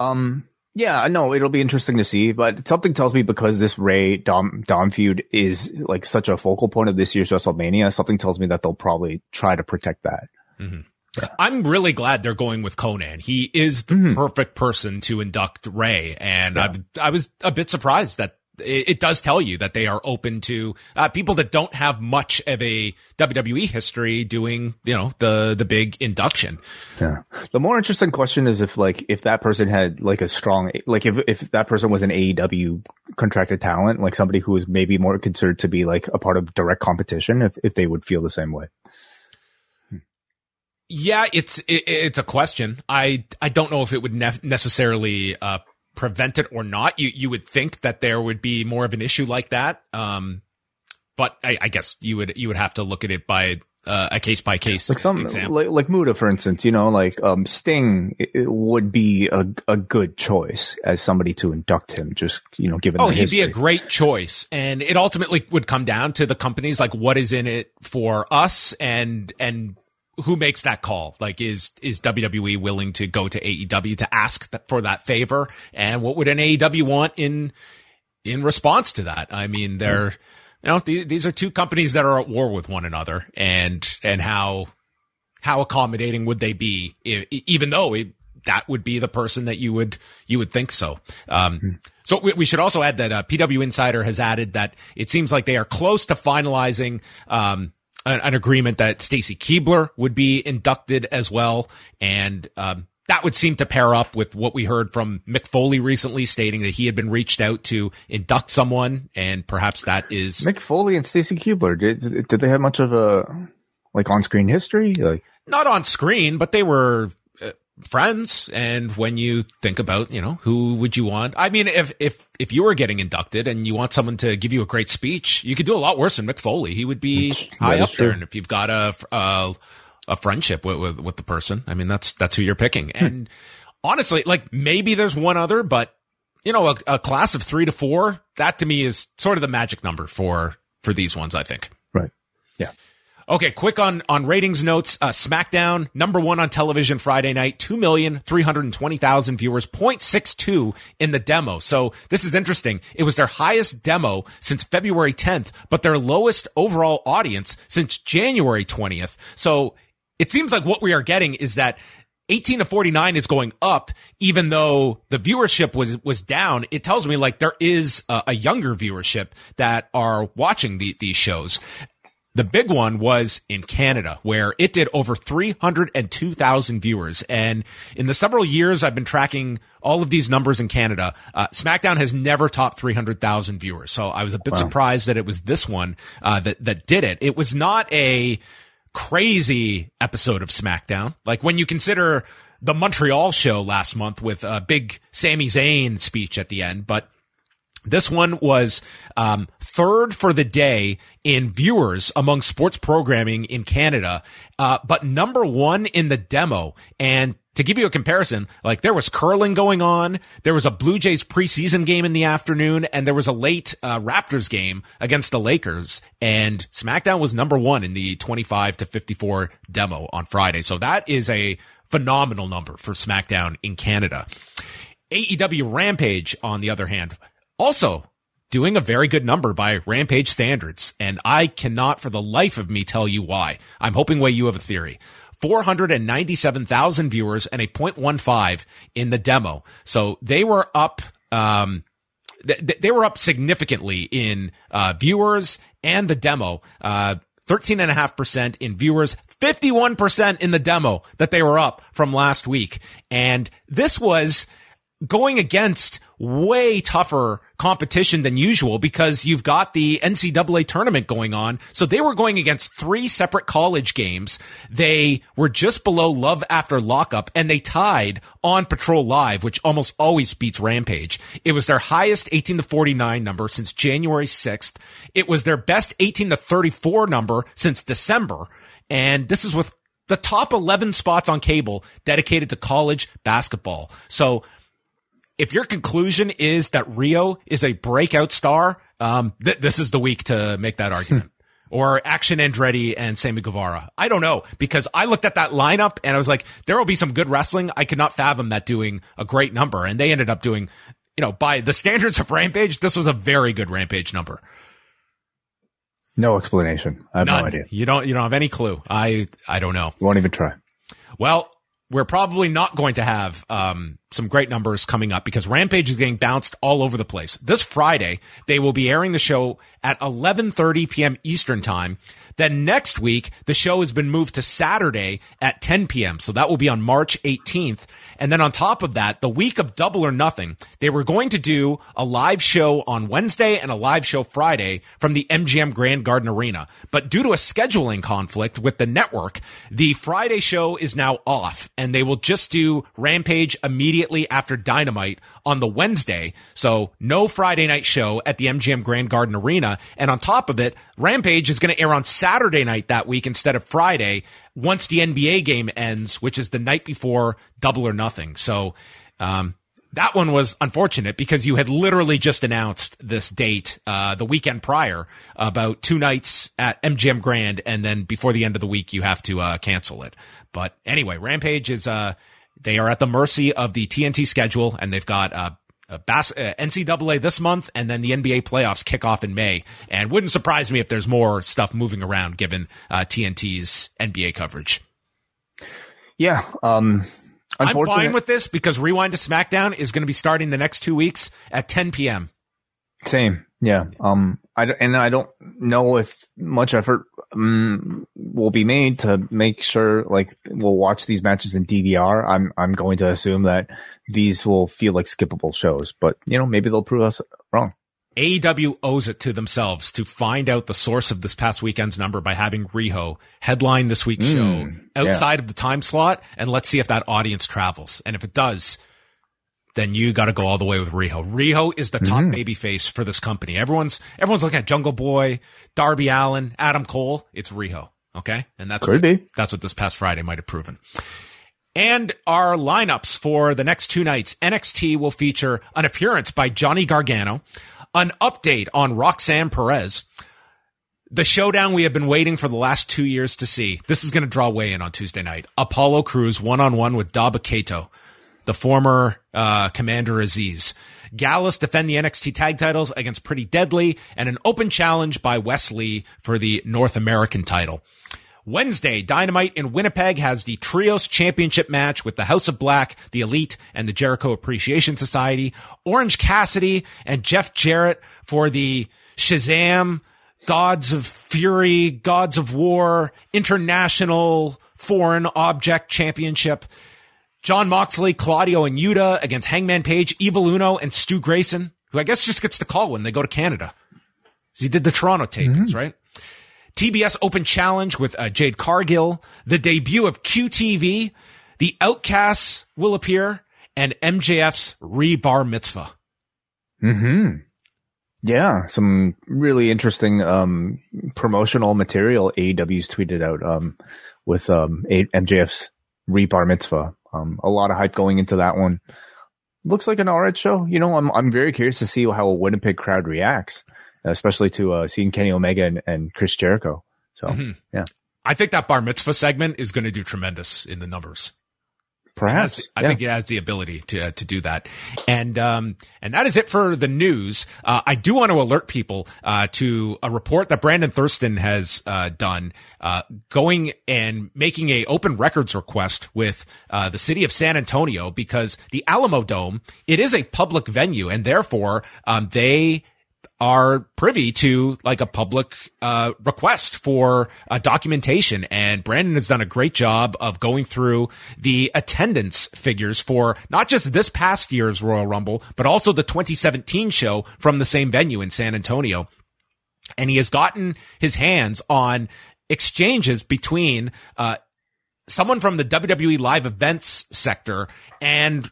um, yeah, no, it'll be interesting to see, but something tells me because this Rey Dom Dom feud is like such a focal point of this year's WrestleMania, something tells me that they'll probably try to protect that. Mm-hmm. I'm really glad they're going with Konnan. He is the mm-hmm. perfect person to induct Rey, And yeah. I, I was a bit surprised that it, it does tell you that they are open to uh, people that don't have much of a WWE history doing, you know, the, the big induction. Yeah. The more interesting question is if like, if that person had like a strong, like if, if that person was an AEW contracted talent, like somebody who was maybe more considered to be like a part of direct competition, if, if they would feel the same way. Yeah, it's it, it's a question. I I don't know if it would ne- necessarily uh, prevent it or not. You you would think that there would be more of an issue like that. Um, but I, I guess you would you would have to look at it by uh, a case by case like some example. like like Muta for instance you know like um Sting would be a a good choice as somebody to induct him just you know given oh he'd history. be a great choice and it ultimately would come down to the companies like what is in it for us and and who makes that call? Like, is, is WWE willing to go to AEW to ask for that favor? And what would an AEW want in, in response to that? I mean, they're, you know, th- these are two companies that are at war with one another and, and how, how accommodating would they be if, even though it, that would be the person that you would, you would think so. Um, hmm. so we, we, should also add that, uh, PW Insider has added that it seems like they are close to finalizing, um, an, an agreement that Stacy Keibler would be inducted as well. And, um, that would seem to pair up with what we heard from Mick Foley recently stating that he had been reached out to induct someone and perhaps that is Mick Foley and Stacy Keibler. Did, did they have much of a like on screen history? Like not on screen, but they were friends. And when you think about, you know, who would you want? I mean, if, if, if you were getting inducted and you want someone to give you a great speech, you could do a lot worse than Mick Foley. He would be high up true. there. And if you've got a, a, a friendship with, with, with the person, I mean, that's, that's who you're picking. And honestly, like maybe there's one other, but you know, a, a class of three to four, that to me is sort of the magic number for, for these ones, I think. Right. Yeah. Okay, quick on on ratings notes. Uh, SmackDown number one on television Friday night, two million three hundred twenty thousand viewers, 0.62 in the demo. So this is interesting. It was their highest demo since February 10th, but their lowest overall audience since January 20th. So it seems like what we are getting is that 18 to 49 is going up, even though the viewership was, was down. It tells me like there is a, a younger viewership that are watching the, these shows. The big one was in Canada, where it did over 302,000 viewers. And in the several years I've been tracking all of these numbers in Canada, uh, SmackDown has never topped 300,000 viewers. So I was a bit wow. surprised that it was this one uh, that that did it. It was not a crazy episode of SmackDown. Like when you consider the Montreal show last month with a big Sami Zayn speech at the end, but this one was um, third for the day in viewers among sports programming in Canada, uh, but number one in the demo. And to give you a comparison, like there was curling going on, there was a Blue Jays preseason game in the afternoon, and there was a late uh, Raptors game against the Lakers. And SmackDown was number one in the 25 to 54 demo on Friday. So that is a phenomenal number for SmackDown in Canada. AEW Rampage, on the other hand, also doing a very good number by Rampage standards. And I cannot for the life of me tell you why. I'm hoping Wai you have a theory. 497,000 viewers and a 0.15 in the demo. So they were up, um, th- they were up significantly in, uh, viewers and the demo. Uh, 13.5% in viewers, 51% in the demo that they were up from last week. And this was going against way tougher competition than usual because you've got the NCAA tournament going on. So they were going against three separate college games. They were just below love after lockup and they tied on patrol live, which almost always beats rampage. It was their highest 18 to 49 number since January 6th. It was their best 18 to 34 number since December. And this is with the top 11 spots on cable dedicated to college basketball. So if your conclusion is that Riho is a breakout star, um, th- this is the week to make that argument. *laughs* or Action Andretti and Sammy Guevara. I don't know because I looked at that lineup and I was like, there will be some good wrestling. I could not fathom that doing a great number. And they ended up doing, you know, by the standards of Rampage, this was a very good Rampage number. No explanation. I have None. no idea. You don't, you don't have any clue. I, I don't know. Won't even try. Well, we're probably not going to have um, some great numbers coming up because Rampage is getting bounced all over the place. This Friday, they will be airing the show at 11:30 p.m. Eastern Time. Then next week, the show has been moved to Saturday at 10 p.m. So that will be on March 18th. And then on top of that, the week of Double or Nothing, they were going to do a live show on Wednesday and a live show Friday from the MGM Grand Garden Arena. But due to a scheduling conflict with the network, the Friday show is now off and they will just do Rampage immediately after Dynamite on the Wednesday. So no Friday night show at the MGM Grand Garden Arena. And on top of it, Rampage is going to air on Saturday night that week instead of Friday once the NBA game ends, which is the night before double or nothing. So, um, that one was unfortunate because you had literally just announced this date, uh, the weekend prior about two nights at MGM Grand. And then before the end of the week, you have to, uh, cancel it. But anyway, Rampage is, uh, they are at the mercy of the TNT schedule and they've got, uh, Bas- uh, NCAA this month, and then the NBA playoffs kick off in May. And wouldn't surprise me if there's more stuff moving around given uh, TNT's NBA coverage. Yeah, um, I'm fine with this because Rewind to SmackDown is going to be starting the next two weeks at 10 p.m. Same. Yeah. Um, I, don't, and I don't know if much effort um, will be made to make sure like we'll watch these matches in DVR. I'm, I'm going to assume that these will feel like skippable shows, but you know, maybe they'll prove us wrong. AEW owes it to themselves to find out the source of this past weekend's number by having Riho headline this week's mm, show outside yeah. of the time slot. And let's see if that audience travels. And if it does, then you got to go all the way with Riho. Riho is the top mm-hmm. baby face for this company. Everyone's everyone's looking at Jungle Boy, Darby Allin, Adam Cole. It's Riho. Okay, and that's could what, be that's what this past Friday might have proven. And our lineups for the next two nights, NXT will feature an appearance by Johnny Gargano, an update on Roxanne Perez, the showdown we have been waiting for the last two years to see. This is going to draw way in on Tuesday night. Apollo Crews one on one with Dabba-Kato the former uh, Commander Aziz. Gallus defend the NXT tag titles against Pretty Deadly and an open challenge by Wesley for the North American title. Wednesday, Dynamite in Winnipeg has the Trios Championship match with the House of Black, the Elite, and the Jericho Appreciation Society. Orange Cassidy and Jeff Jarrett for the Shazam, Gods of Fury, Gods of War, International Foreign Object Championship. Jon Moxley, Claudio, and Yuta against Hangman Page, Evil Uno, and Stu Grayson, who I guess just gets the call when they go to Canada. He did the Toronto tapings, mm-hmm. right? TBS Open Challenge with uh, Jade Cargill, the debut of QTV, the Outcasts will appear, and MJF's Rebar Mitzvah. Hmm. Yeah, some really interesting um, promotional material AEW's tweeted out um, with um, MJF's Rebar Mitzvah. Um, a lot of hype going into that one. Looks like an alright show. You know, I'm I'm very curious to see how a Winnipeg crowd reacts, especially to uh, seeing Kenny Omega and, and Chris Jericho. So mm-hmm. yeah, I think that bar mitzvah segment is going to do tremendous in the numbers. Perhaps. I think it has the ability to, uh, to do that. And, um, and that is it for the news. Uh, I do want to alert people, uh, to a report that Brandon Thurston has, uh, done, uh, going and making a open records request with, uh, the city of San Antonio because the Alamodome, it is a public venue and therefore, um, they, are privy to like a public uh, request for uh, documentation. And Brandon has done a great job of going through the attendance figures for not just this past year's Royal Rumble, but also the 2017 show from the same venue in San Antonio. And he has gotten his hands on exchanges between uh, someone from the WWE live events sector and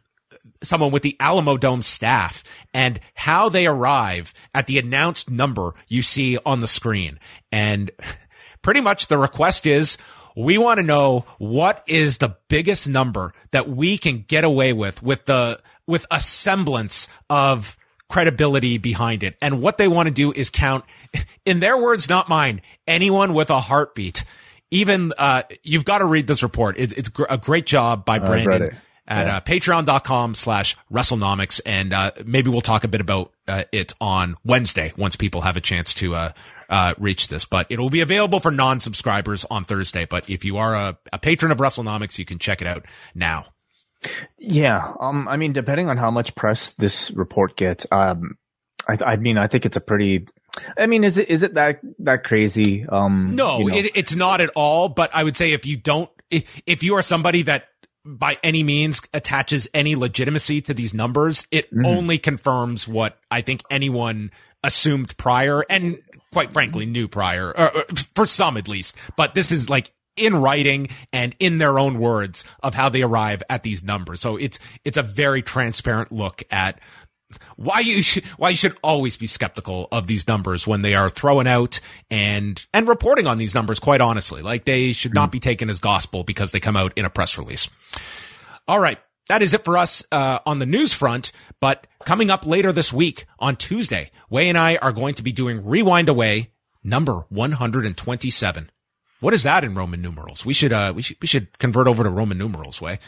someone with the Alamodome staff and how they arrive at the announced number you see on the screen. And pretty much the request is, we want to know what is the biggest number that we can get away with with the, with a semblance of credibility behind it. And what they want to do is count, in their words, not mine, anyone with a heartbeat. Even, uh, you've got to read this report. It, it's a great job by Brandon at yeah. uh, patreon.com slash WrestleNomics. And uh, maybe we'll talk a bit about uh, it on Wednesday once people have a chance to uh, uh, reach this. But it will be available for non-subscribers on Thursday. But if you are a, a patron of WrestleNomics, you can check it out now. Yeah. Um, I mean, depending on how much press this report gets, um, I, I mean, I think it's a pretty I mean, is it is it that that crazy? Um, no, you know. it, it's not at all. But I would say if you don't, if, if you are somebody that by any means attaches any legitimacy to these numbers. It mm. only confirms what I think anyone assumed prior and quite frankly knew prior, or, or for some at least. But this is like in writing and in their own words of how they arrive at these numbers. So it's, it's a very transparent look at why you should, why you should always be skeptical of these numbers when they are thrown out and and reporting on these numbers quite honestly. Like they should not be taken as gospel because they come out in a press release. All right. That is it for us uh, on the news front. But coming up later this week on tuesday Wai and i are going to be doing Rewind-A-Raw number 127 what is that in roman numerals? We should uh we should we should convert over to roman numerals Wai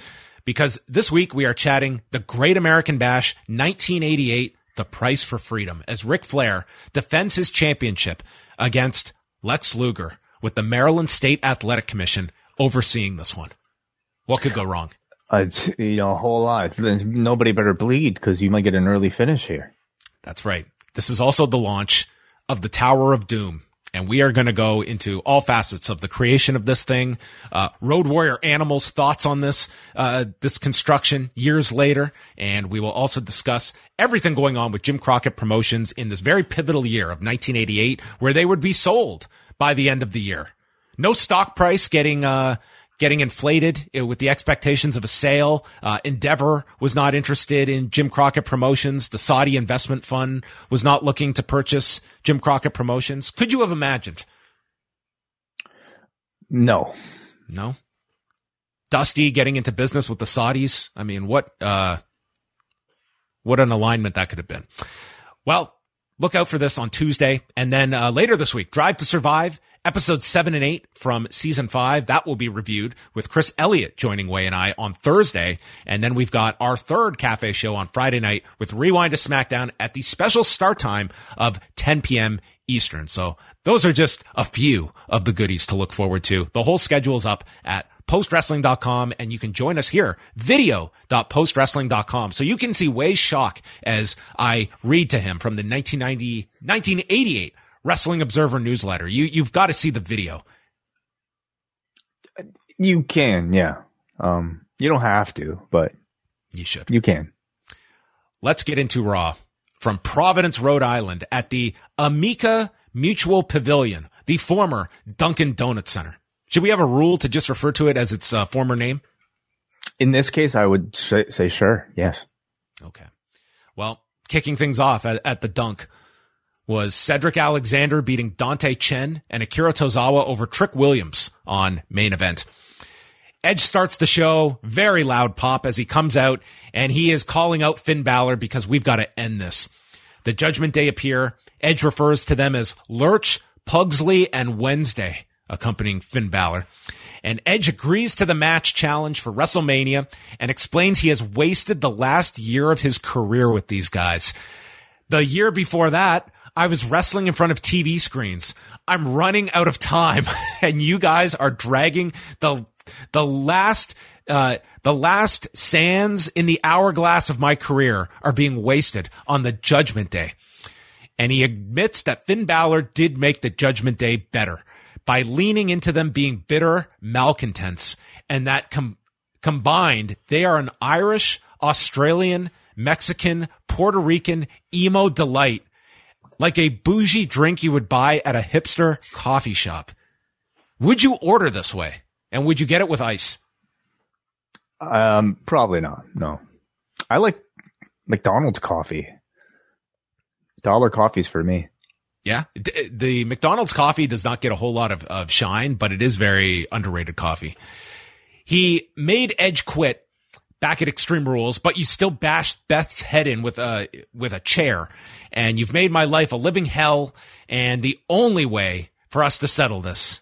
because this week we are chatting the Great American Bash 1988, the price for freedom, as Ric Flair defends his championship against Lex Luger with the Maryland State Athletic Commission overseeing this one. What could go wrong? Uh, you know, a whole lot. Nobody better bleed because you might get an early finish here. That's right. This is also the launch of the Tower of Doom, and we are going to go into all facets of the creation of this thing. Uh, Road Warrior Animals thoughts on this, uh, this construction years later. And we will also discuss everything going on with Jim Crockett promotions in this very pivotal year of 1988, where they would be sold by the end of the year. No stock price getting, uh, getting inflated uh, with the expectations of a sale. Uh, Endeavor was not interested in Jim Crockett Promotions. The Saudi investment fund was not looking to purchase Jim Crockett Promotions. Could you have imagined? No. No. Dusty getting into business with the Saudis. I mean, what, uh, what an alignment that could have been. Well, look out for this on Tuesday. And then, uh, later this week, Drive to Survive Episodes seven and eight from season five, that will be reviewed with Chris Elliott joining Wai and I on Thursday. And then we've got our third cafe show on Friday night with Rewind to SmackDown at the special start time of 10 p.m. Eastern. So those are just a few of the goodies to look forward to. The whole schedule is up at postwrestling.com and you can join us here, video.postwrestling.com. So you can see Wai's shock as I read to him from the 1990, 1988 Wrestling Observer newsletter. You you've got to see the video. You can, yeah. Um, you don't have to, but you should. You can. Let's get into Raw from Providence, Rhode Island at the Amica Mutual Pavilion, the former Dunkin' Donut Center. Should we have a rule to just refer to it as its uh, former name? In this case, I would say, say sure. Yes. Okay. Well, kicking things off at, at the dunk was Cedric Alexander beating Dante Chen and Akira Tozawa over Trick Williams on main event. Edge starts the show, very loud pop as he comes out and he is calling out Finn Balor because we've got to end this. The Judgment Day appear. Edge refers to them as Lurch, Pugsley, and Wednesday, accompanying Finn Balor. And Edge agrees to the match challenge for WrestleMania and explains he has wasted the last year of his career with these guys. The year before that, I was wrestling in front of TV screens. I'm running out of time *laughs* and you guys are dragging the, the last, uh, the last sands in the hourglass of my career are being wasted on the judgment day. And he admits that Finn Balor did make the judgment day better by leaning into them being bitter malcontents and that com- combined, they are an Irish, Australian, Mexican, Puerto Rican emo delight, like a bougie drink you would buy at a hipster coffee shop. Would you order this way? And would you get it with ice? Um, probably not. No, I like McDonald's coffee. Dollar coffees for me. Yeah. The McDonald's coffee does not get a whole lot of, of shine, but it is very underrated coffee. He made Edge quit back at Extreme Rules, but you still bashed Beth's head in with a, with a chair and you've made my life a living hell. And the only way for us to settle this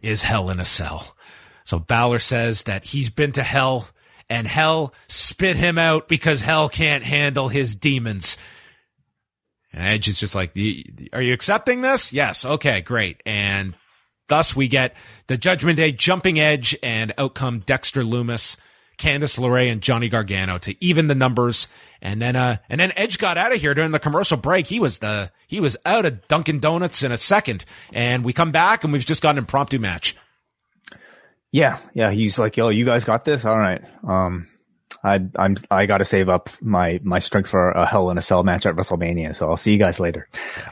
is hell in a cell. So Balor says that he's been to hell and hell spit him out because hell can't handle his demons. And Edge is just like, are you accepting this? Yes. Okay, great. And thus we get the Judgment Day jumping Edge and outcome Dexter Lumis, Candice LeRae, and Johnny Gargano to even the numbers. And then, uh, and then Edge got out of here during the commercial break. He was the, he was out of Dunkin' Donuts in a second. And we come back and we've just got an impromptu match. Yeah. Yeah. He's like, yo, you guys got this? All right. Um, I, I'm, I got to save up my, my strength for a Hell in a Cell match at WrestleMania. So I'll see you guys later.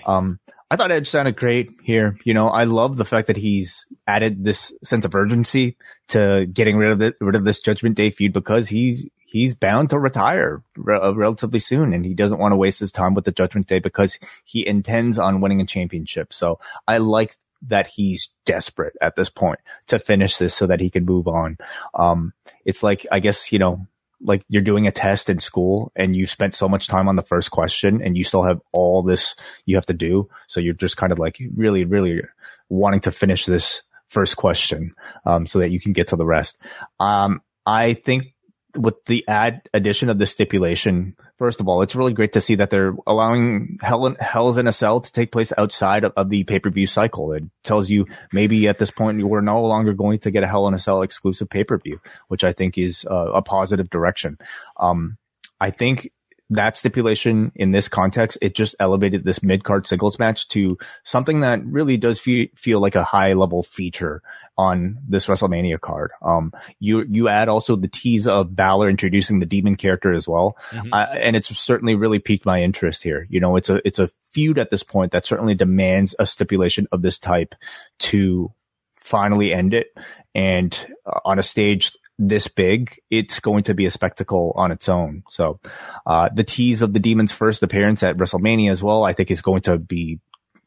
Um, I thought Edge sounded great here. You know, I love the fact that he's added this sense of urgency to getting rid of it, rid of this Judgment Day feud because he's he's bound to retire re- uh, relatively soon, and he doesn't want to waste his time with the Judgment Day because he intends on winning a championship. So I like that he's desperate at this point to finish this so that he can move on. Um, it's like I guess you know like you're doing a test in school and you spent so much time on the first question and you still have all this you have to do. So you're just kind of like really, really wanting to finish this first question, um, so that you can get to the rest. Um, I think with the add addition of the stipulation, first of all, it's really great to see that they're allowing Hell in, Hell's in a Cell to take place outside of, of the pay per view cycle. It tells you maybe at this point we're no longer going to get a Hell in a Cell exclusive pay per view, which I think is uh, a positive direction. Um, I think that stipulation in this context, it just elevated this mid card singles match to something that really does fe- feel like a high level feature on this WrestleMania card. Um, you, you add also the tease of Balor introducing the demon character as well. Mm-hmm. Uh, and it's certainly really piqued my interest here. You know, it's a, it's a feud at this point that certainly demands a stipulation of this type to finally end it. And uh, on a stage this big, it's going to be a spectacle on its own. So, uh, the tease of the Demon's first appearance at WrestleMania as well, I think is going to be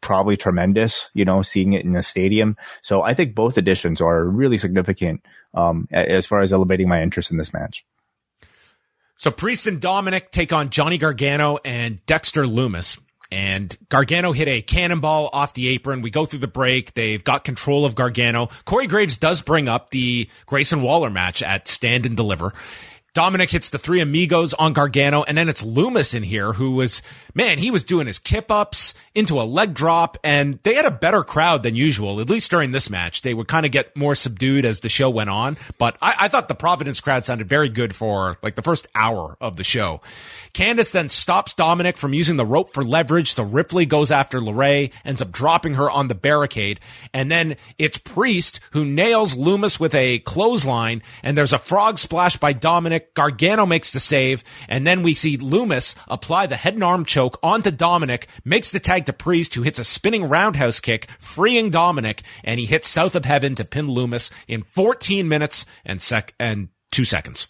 probably tremendous, you know, seeing it in the stadium. So I think both additions are really significant, um, as far as elevating my interest in this match. So Priest and Dominic take on Johnny Gargano and Dexter Lumis and Gargano hit a cannonball off the apron. We go through the break. They've got control of Gargano. Corey Graves does bring up the Grayson Waller match at Stand and Deliver. Dominic hits the three amigos on Gargano, and then it's Lumis in here who was, man, he was doing his kip ups into a leg drop, and they had a better crowd than usual, at least during this match. They would kind of get more subdued as the show went on, but I, I thought the Providence crowd sounded very good for like the first hour of the show. Candice then stops Dominic from using the rope for leverage, so Ripley goes after LeRae, ends up dropping her on the barricade, and then it's Priest who nails Lumis with a clothesline, and there's a frog splash by Dominic. Gargano makes the save, and then we see Lumis apply the head and arm choke onto Dominic, makes the tag to Priest, who hits a spinning roundhouse kick, freeing Dominic, and he hits South of Heaven to pin Lumis in 14 minutes and sec and two seconds.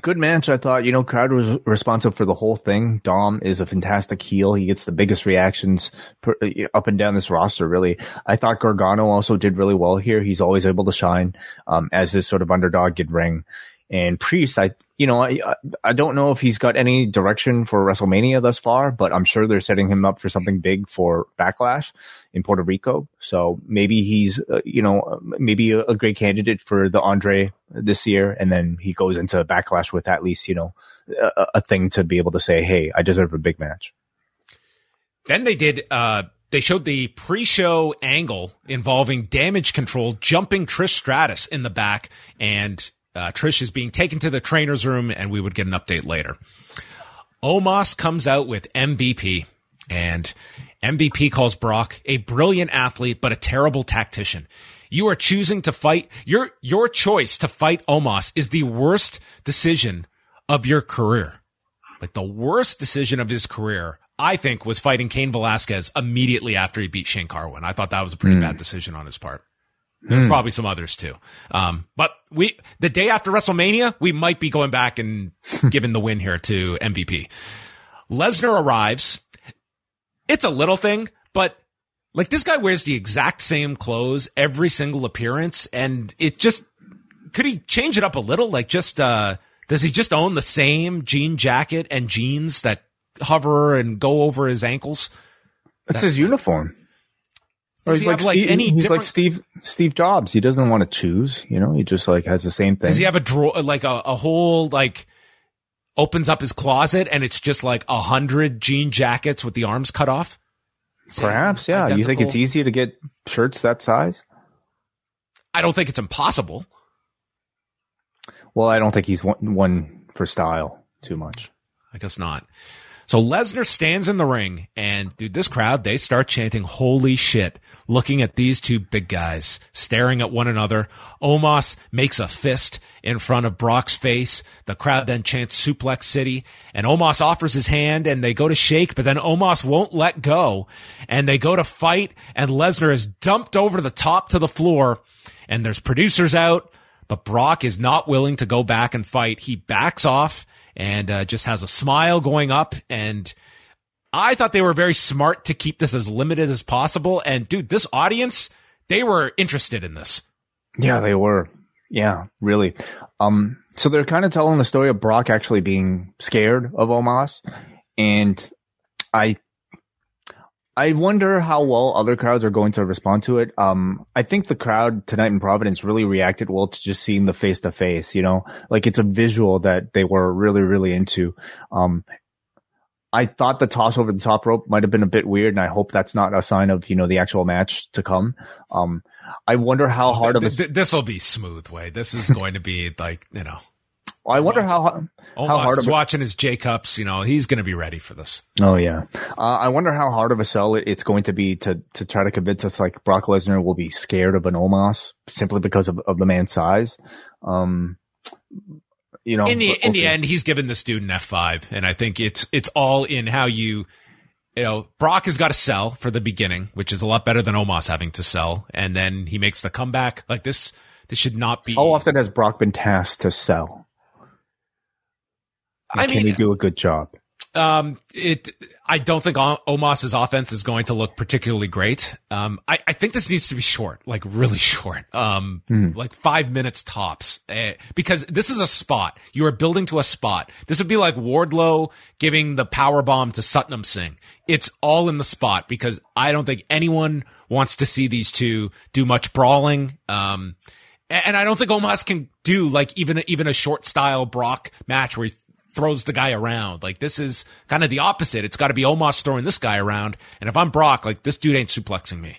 Good match, I thought. You know, crowd was responsive for the whole thing. Dom is a fantastic heel. He gets the biggest reactions per, uh, up and down this roster, really. I thought Gargano also did really well here. He's always able to shine, um, as this sort of underdog in ring. And Priest, I, you know, I, I don't know if he's got any direction for WrestleMania thus far, but I'm sure they're setting him up for something big for Backlash in Puerto Rico. So maybe he's, uh, you know, maybe a, a, great candidate for the Andre this year. And then he goes into Backlash with at least, you know, a, a thing to be able to say, Hey, I deserve a big match. Then they did, uh, they showed the pre-show angle involving damage control jumping Trish Stratus in the back and uh, Trish is being taken to the trainer's room and we would get an update later. Omos comes out with MVP and MVP calls Brock a brilliant athlete, but a terrible tactician. You are choosing to fight your, your choice to fight Omos is the worst decision of your career. Like the worst decision of his career, I think was fighting Cain Velasquez immediately after he beat Shane Carwin. I thought that was a pretty mm. bad decision on his part. There's mm. probably some others too. Um, but we, the day after WrestleMania, we might be going back and *laughs* giving the win here to MVP. Lesnar arrives. It's a little thing, but like this guy wears the exact same clothes every single appearance. And it just, could he change it up a little? Like just, uh, does he just own the same jean jacket and jeans that hover and go over his ankles? That's that, his uniform. Or he's like, like Steve, any he's different... like Steve Steve Jobs. He doesn't want to choose. You know, he just like has the same thing. Does he have a drawer like a, a whole like opens up his closet and it's just like a hundred jean jackets with the arms cut off? Same, Perhaps, yeah. Identical. You think it's easy to get shirts that size? I don't think it's impossible. Well, I don't think he's one, one for style too much. I guess not. So Lesnar stands in the ring and dude, this crowd, they start chanting, holy shit, looking at these two big guys staring at one another. Omos makes a fist in front of Brock's face. The crowd then chants suplex city and Omos offers his hand and they go to shake, but then Omos won't let go and they go to fight and Lesnar is dumped over the top to the floor and there's producers out, but Brock is not willing to go back and fight. He backs off and uh, just has a smile going up. And I thought they were very smart to keep this as limited as possible. And dude, this audience, they were interested in this. Yeah, they were. Yeah, really. Um, so they're kind of telling the story of Brock actually being scared of Omos. And I I wonder how well other crowds are going to respond to it. Um, I think the crowd tonight in Providence really reacted well to just seeing the face to face, you know, like it's a visual that they were really, really into. Um, I thought the toss over the top rope might have been a bit weird, and I hope that's not a sign of you know the actual match to come. Um, I wonder how hard of a this will be smooth way. This is *laughs* going to be like you know I wonder how how Omos hard of a, watching his J cups. You know, he's going to be ready for this. Oh yeah, uh, I wonder how hard of a sell it, it's going to be to to try to convince us like Brock Lesnar will be scared of an Omos simply because of, of the man's size. Um, you know, in the we'll in the end, he's given this dude an F five, and I think it's it's all in how you. You know, Brock has got to sell for the beginning, which is a lot better than Omos having to sell, and then he makes the comeback. Like this, this should not be. How often has Brock been tasked to sell? I mean, can he do a good job? Um, it, I don't think Omos's offense is going to look particularly great. Um, I, I think this needs to be short, like really *laughs* short. Um, mm. like five minutes tops, uh, because this is a spot. You are building to a spot. This would be like Wardlow giving the power bomb to Satnam Singh. It's all in the spot because I don't think anyone wants to see these two do much brawling. Um, and I don't think Omos can do like even even a short style Brock match where he throws the guy around. Like this is kind of the opposite. It's got to be Omos throwing this guy around. And if I'm Brock, like this dude ain't suplexing me.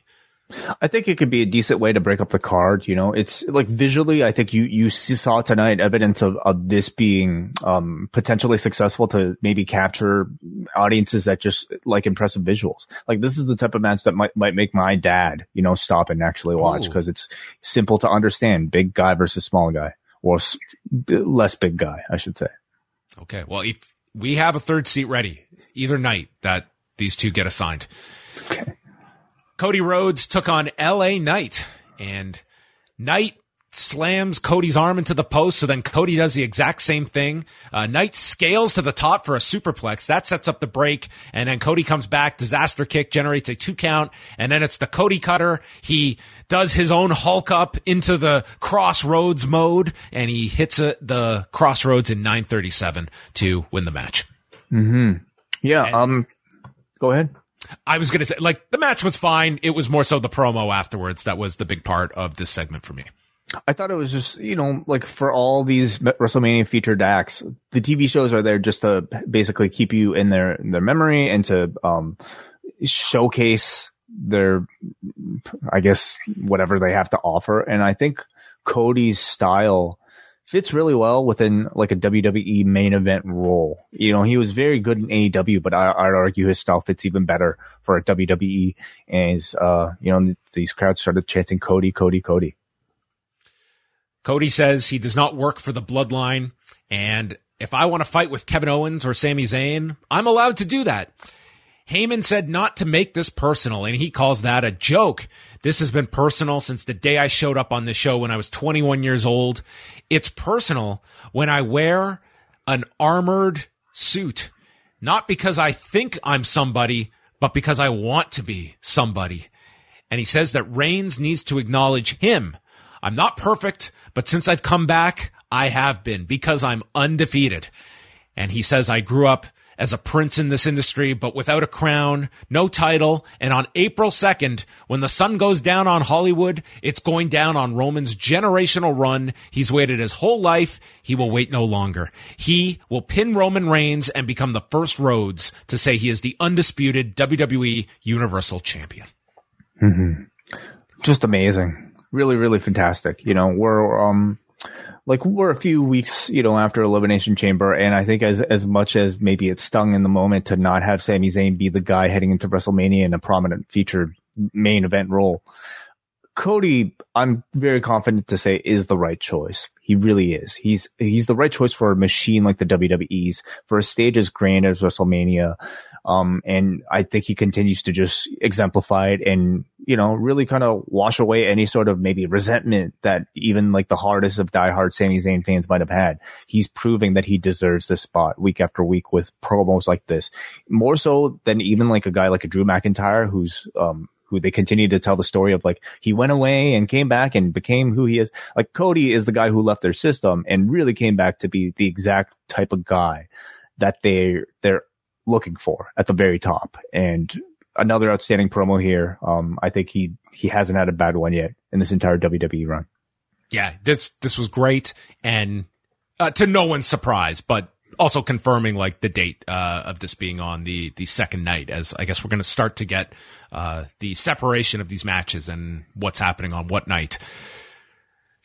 I think it could be a decent way to break up the card. You know, it's like visually, I think you, you saw tonight evidence of, of this being, um, potentially successful to maybe capture audiences that just like impressive visuals. Like this is the type of match that might, might make my dad, you know, stop and actually watch because it's simple to understand. Big guy versus small guy or s- less big guy, I should say. Okay. Well, if we have a third seat ready either night that these two get assigned. Okay. Cody Rhodes took on LA Knight and Knight slams Cody's arm into the post. So then Cody does the exact same thing. Uh, Knight scales to the top for a superplex. That sets up the break. And then Cody comes back. Disaster kick generates a two count. And then it's the Cody cutter. He does his own Hulk up into the crossroads mode and he hits a, the crossroads in 937 to win the match. Mm-hmm. Yeah. And, um, go ahead. I was going to say, like, the match was fine. It was more so the promo afterwards that was the big part of this segment for me. I thought it was just, you know, like for all these WrestleMania featured acts, the TV shows are there just to basically keep you in their, their memory and to, um, showcase their, I guess, whatever they have to offer. And I think Cody's style fits really well within like a WWE main event role. You know, he was very good in AEW, but I, would argue his style fits even better for a WWE. As, uh, you know, these crowds started chanting Cody, Cody, Cody. Cody says he does not work for the bloodline. And if I want to fight with Kevin Owens or Sami Zayn, I'm allowed to do that. Heyman said not to make this personal, and he calls that a joke. This has been personal since the day I showed up on the show when I was 21 years old. It's personal when I wear an armored suit, not because I think I'm somebody, but because I want to be somebody. And he says that Reigns needs to acknowledge him I'm not perfect, but since I've come back, I have been because I'm undefeated. And he says, I grew up as a prince in this industry, but without a crown, no title. And on April 2nd, when the sun goes down on Hollywood, it's going down on Roman's generational run. He's waited his whole life. He will wait no longer. He will pin Roman Reigns and become the first Rhodes to say he is the undisputed WWE Universal Champion. Mm-hmm. Just amazing really, really fantastic. You know, we're, um, like we're a few weeks, you know, after Elimination Chamber, and I think as as much as maybe it stung in the moment to not have Sami Zayn be the guy heading into WrestleMania in a prominent featured main event role, Cody, I'm very confident to say is the right choice. He really is. He's he's the right choice for a machine like the WWE's for a stage as grand as WrestleMania. Um, and I think he continues to just exemplify it and, you know, really kind of wash away any sort of maybe resentment that even like the hardest of diehard Sami Zayn fans might have had. He's proving that he deserves this spot week after week with promos like this. More so than even like a guy like a Drew McIntyre who's, um, who they continue to tell the story of like he went away and came back and became who he is. Like Cody is the guy who left their system and really came back to be the exact type of guy that they they're looking for at the very top. And another outstanding promo here. Um, I think he, he hasn't had a bad one yet in this entire WWE run. Yeah, this, this was great. And, uh, to no one's surprise, but also confirming like the date, uh, of this being on the, the second night as I guess we're going to start to get, uh, the separation of these matches and what's happening on what night.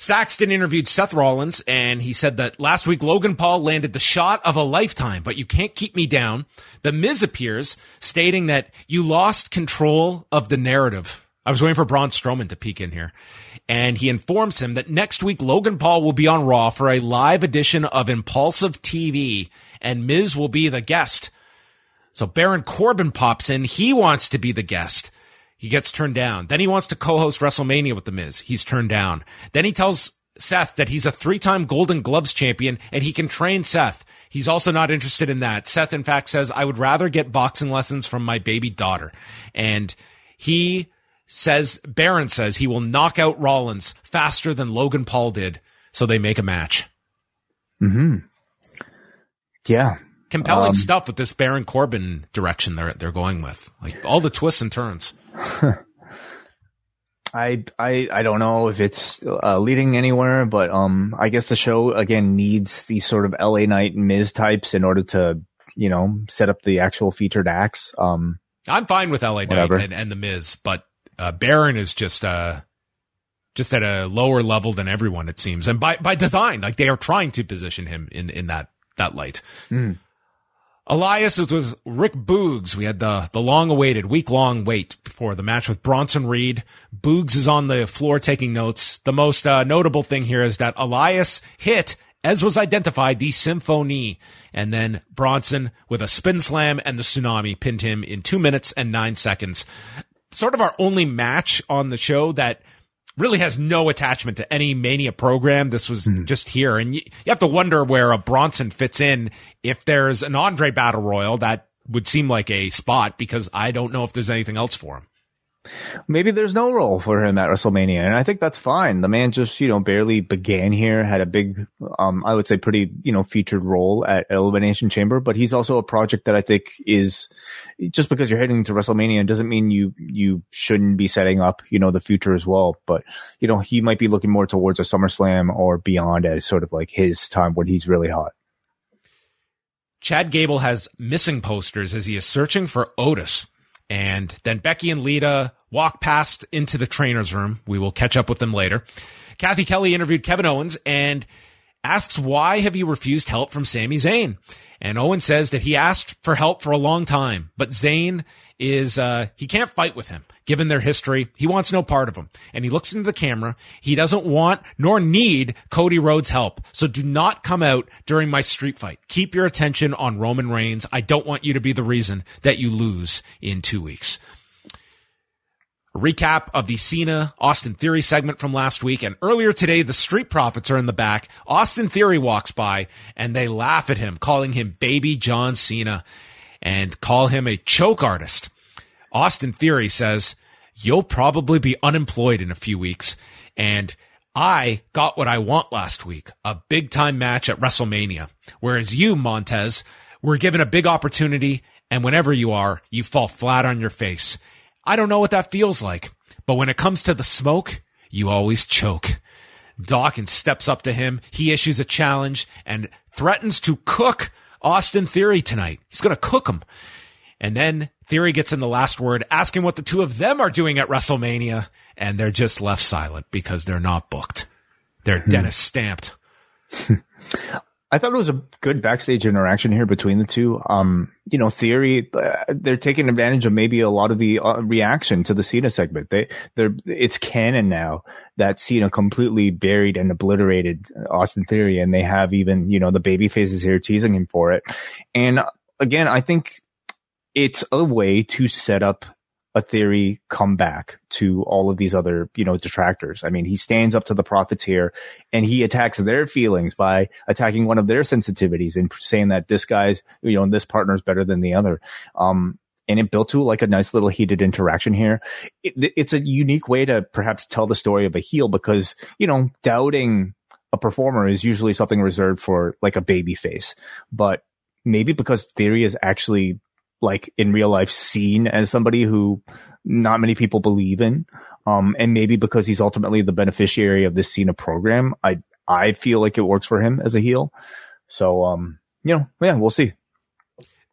Saxton interviewed Seth Rollins and he said that last week Logan Paul landed the shot of a lifetime, but you can't keep me down. The Miz appears stating that you lost control of the narrative. I was waiting for Braun Strowman to peek in here. And he informs him that next week Logan Paul will be on Raw for a live edition of Impulsive TV and Miz will be the guest. So Baron Corbin pops in. He wants to be the guest. He gets turned down. Then he wants to co-host WrestleMania with The Miz. He's turned down. Then he tells Seth that he's a three-time Golden Gloves champion and he can train Seth. He's also not interested in that. Seth, in fact, says, I would rather get boxing lessons from my baby daughter. And he says, Baron says he will knock out Rollins faster than Logan Paul did. So they make a match. Hmm. Yeah. Compelling um, stuff with this Baron Corbin direction they're they're going with, like all the twists and turns. *laughs* I I I don't know if it's uh, leading anywhere, but um, I guess the show again needs these sort of LA Knight and Miz types in order to you know set up the actual featured acts. Um, I'm fine with LA Knight and, and, the Miz, but uh, Baron is just uh just at a lower level than everyone it seems, and by by design, like they are trying to position him in in that that light. Mm. Elias was with Rick Boogs. We had the, the long awaited week long wait for the match with Bronson Reed. Boogs is on the floor taking notes. The most uh, notable thing here is that Elias hit, as was identified, the symphony. And then Bronson with a spin slam and the tsunami pinned him in two minutes and nine seconds. Sort of our only match on the show that really has no attachment to any Mania program. This was mm. just here. And you, you have to wonder where a Bronson fits in if there's an Andre Battle Royal that would seem like a spot because I don't know if there's anything else for him. Maybe there's no role for him at WrestleMania, and I think that's fine. The man just, you know, barely began here, had a big, um, I would say pretty, you know, featured role at Elimination Chamber, but he's also a project that I think is just because you're heading to WrestleMania doesn't mean you, you shouldn't be setting up, you know, the future as well. But, you know, he might be looking more towards a SummerSlam or beyond as sort of like his time when he's really hot. Chad Gable has missing posters as he is searching for Otis. And then Becky and Lita walk past into the trainer's room. We will catch up with them later. Kathy Kelly interviewed Kevin Owens and asks why have you refused help from Sami Zayn? And Owen says that he asked for help for a long time, but Zayn is, uh, he can't fight with him given their history. He wants no part of him. And he looks into the camera. He doesn't want nor need Cody Rhodes help. So do not come out during my street fight. Keep your attention on Roman Reigns. I don't want you to be the reason that you lose in two weeks. A recap of the Cena Austin Theory segment from last week. And earlier today, the Street Profits are in the back. Austin Theory walks by and they laugh at him, calling him baby John Cena and call him a choke artist. Austin Theory says, you'll probably be unemployed in a few weeks. And I got what I want last week, a big time match at WrestleMania. Whereas you, Montez, were given a big opportunity. And whenever you are, you fall flat on your face. I don't know what that feels like, but when it comes to the smoke, you always choke. Dawkins steps up to him. He issues a challenge and threatens to cook Austin Theory tonight. He's going to cook him. And then Theory gets in the last word, asking what the two of them are doing at WrestleMania. And they're just left silent because they're not booked. They're hmm. Dennis stamped. *laughs* I thought it was a good backstage interaction here between the two. Um, you know, theory, uh, they're taking advantage of maybe a lot of the uh, reaction to the Cena segment. They, they're, it's canon now that Cena completely buried and obliterated Austin Theory and they have even, you know, the baby faces here teasing him for it. And again, I think it's a way to set up a theory come back to all of these other, you know, detractors. I mean, he stands up to the Profits here and he attacks their feelings by attacking one of their sensitivities and saying that this guy's, you know, this partner is better than the other. Um, and it built to like a nice little heated interaction here. It, it's a unique way to perhaps tell the story of a heel because, you know, doubting a performer is usually something reserved for like a baby face, but maybe because theory is actually like in real life seen as somebody who not many people believe in. Um, and maybe because he's ultimately the beneficiary of this Cena program, I, I feel like it works for him as a heel. So, um, you know, yeah, we'll see.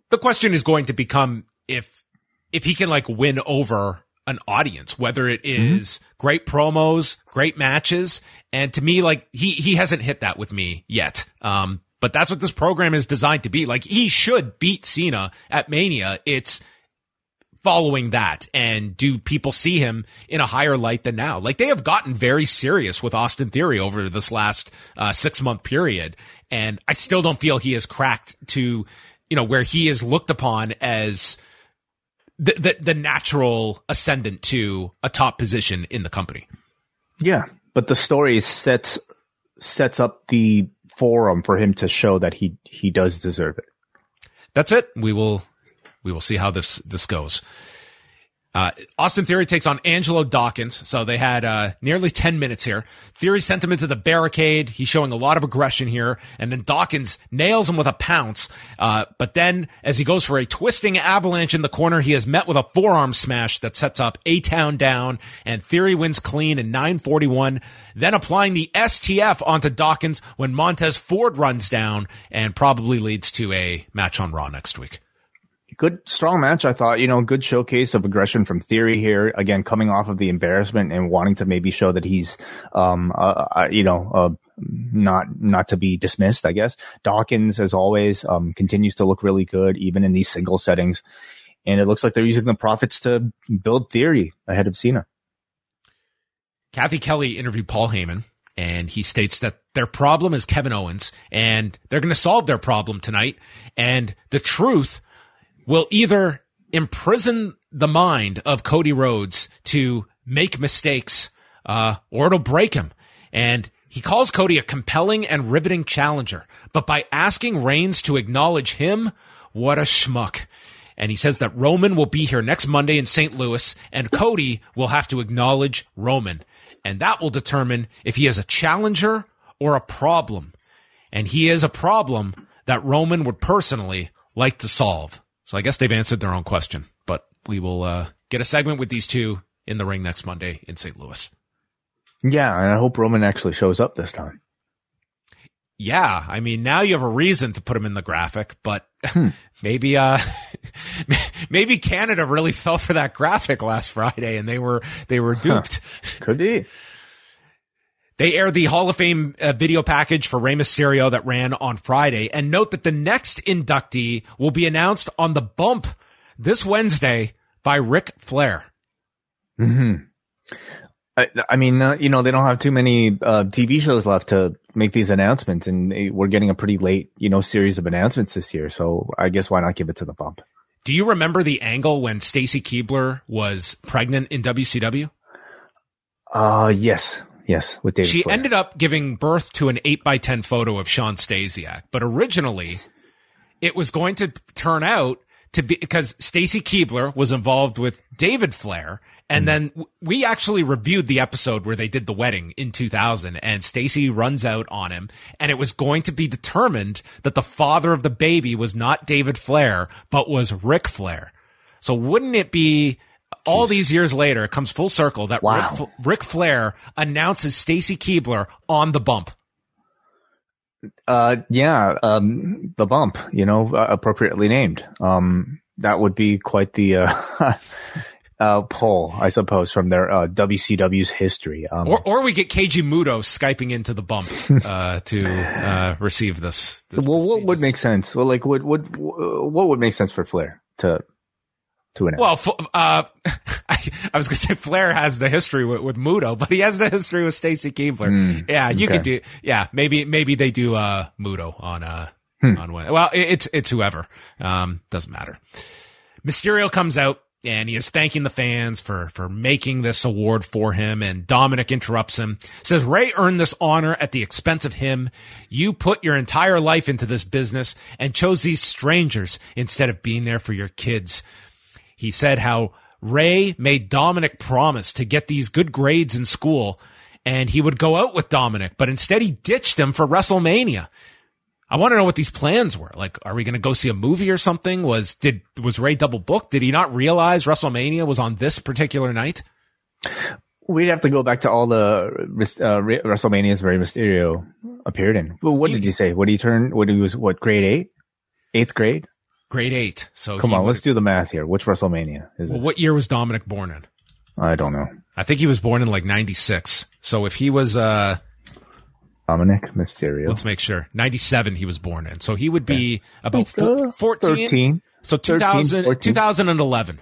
The question is going to become if, if he can like win over an audience, whether it mm-hmm. mm-hmm. great promos, great matches. And to me, like he, he hasn't hit that with me yet. Um, but that's what this program is designed to be. Like he should beat Cena at Mania. It's following that and do people see him in a higher light than now? Like they have gotten very serious with Austin Theory over this last uh, six month period. And I still don't feel he has cracked to, you know, where he is looked upon as the, the, the natural ascendant to a top position in the company. Yeah. But the story sets, sets up the forum for him to show that he he does deserve it. That's it. We will we will see how this this goes. Uh, Austin Theory takes on Angelo Dawkins. So they had, uh, nearly 10 minutes here. Theory sent him into the barricade. He's showing a lot of aggression here. And then Dawkins nails him with a pounce. Uh, but then as he goes for a twisting avalanche in the corner, he is met with a forearm smash that sets up A Town down and Theory wins clean in 941. Then applying the STF onto Dawkins when Montez Ford runs down and probably leads to a match on Raw next week good, strong match. I thought, you know, good showcase of aggression from Theory here. Again, coming off of the embarrassment and wanting to maybe show that he's, um, uh, uh, you know, uh, not, not to be dismissed, I guess. Dawkins, as always, um, continues to look really good, even in these single settings. And it looks like they're using the profits to build Theory ahead of Cena. Cathy Kelly interviewed Paul Heyman and he states that their problem is Kevin Owens and they're going to solve their problem tonight. And the truth will either imprison the mind of Cody Rhodes to make mistakes uh, or it'll break him. And he calls Cody a compelling and riveting challenger, but by asking Reigns to acknowledge him, what a schmuck. And he says that Roman will be here next Monday in St. Louis and Cody will have to acknowledge Roman. And that will determine if he is a challenger or a problem. And he is a problem that Roman would personally like to solve. So I guess they've answered their own question, but we will uh, get a segment with these two in the ring next Monday in St. Louis. Yeah, and I hope Roman actually shows up this time. Yeah, I mean now you have a reason to put him in the graphic, but hmm. *laughs* maybe uh *laughs* maybe Canada really fell for that graphic last Friday and they were they were duped. Huh. Could be. They aired the Hall of Fame uh, video package for Rey Mysterio that ran on Friday. And note that the next inductee will be announced on the bump this Wednesday by Ric Flair. Hmm. I, I, mean, uh, you know, they don't have too many uh, TV shows left to make these announcements, and we're getting a pretty late, you know, series of announcements this year. So I guess why not give it to the bump? Do you remember the angle when Stacy Keibler was pregnant in WCW? Uh, yes. Yes, with David. She Flair. ended up giving birth to an eight by ten photo of Shawn Stasiak, but originally it was going to turn out to be because Stacy Keibler was involved with David Flair, and mm. then we actually reviewed the episode where they did the wedding in 2000, and Stacy runs out on him, and it was going to be determined that the father of the baby was not David Flair, but was Ric Flair. So wouldn't it be all these years later, it comes full circle that wow. Ric, Ric Flair announces Stacy Keibler on the bump. Uh, yeah, um, the bump, you know, uh, appropriately named. Um, that would be quite the, uh, *laughs* uh, pull, I suppose, from their, uh, WCW's history. Um, or, or we get Keiji Muto Skyping into the bump, *laughs* uh, to, uh, receive this. this well, what would make sense? Well, like, what, what, what would make sense for Flair to, to an Well, uh, *laughs* I, I, was going to say Flair has the history with, with Muto, but he has the history with Stacy Keibler. Mm, yeah, you okay. could do. Yeah, maybe maybe they do uh, Muto on uh hmm. on Well, it's it's whoever. Um, doesn't matter. Mysterio comes out and he is thanking the fans for for making this award for him and Dominik interrupts him says Rey earned this honor at the expense of him you put your entire life into this business and chose these strangers instead of being there for your kids he said how Rey made Dominik promise to get these good grades in school and he would go out with Dominik, but instead he ditched him for WrestleMania. I want to know what these plans were. Like, are we going to go see a movie or something? Was, did, was Rey double booked? Did he not realize WrestleMania was on this particular night? We'd have to go back to all the uh, WrestleManias Rey Mysterio appeared in. Well, what did you say? What did he turn? What he was? What grade eight? Eighth grade? Grade eight. So come on, let's do the math here. Which WrestleMania is well, it? What year was Dominik born in? I don't know. I think he was born in like '96. So if he was uh Dominik Mysterio, let's make sure '97 he was born in. So he would be about four, 14. 13, so 2000, 13, 2011.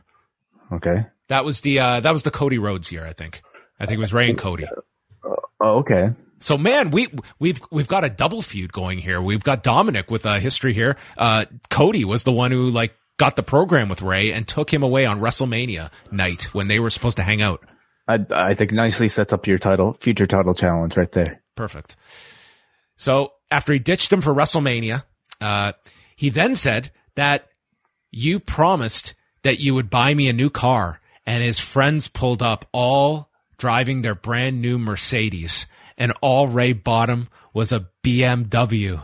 Okay. That was the uh that was the Cody Rhodes year. I think. I think it was Rey and Cody. Uh, oh, okay. So man, we we've we've got a double feud going here. We've got Dominik with a history here. Uh, Cody was the one who like got the program with Rey and took him away on WrestleMania night when they were supposed to hang out. I I think nicely sets up your title future title challenge right there. Perfect. So after he ditched him for WrestleMania, uh, he then said that you promised that you would buy me a new car, and his friends pulled up all driving their brand new Mercedes and all Rey Bottom was a BMW.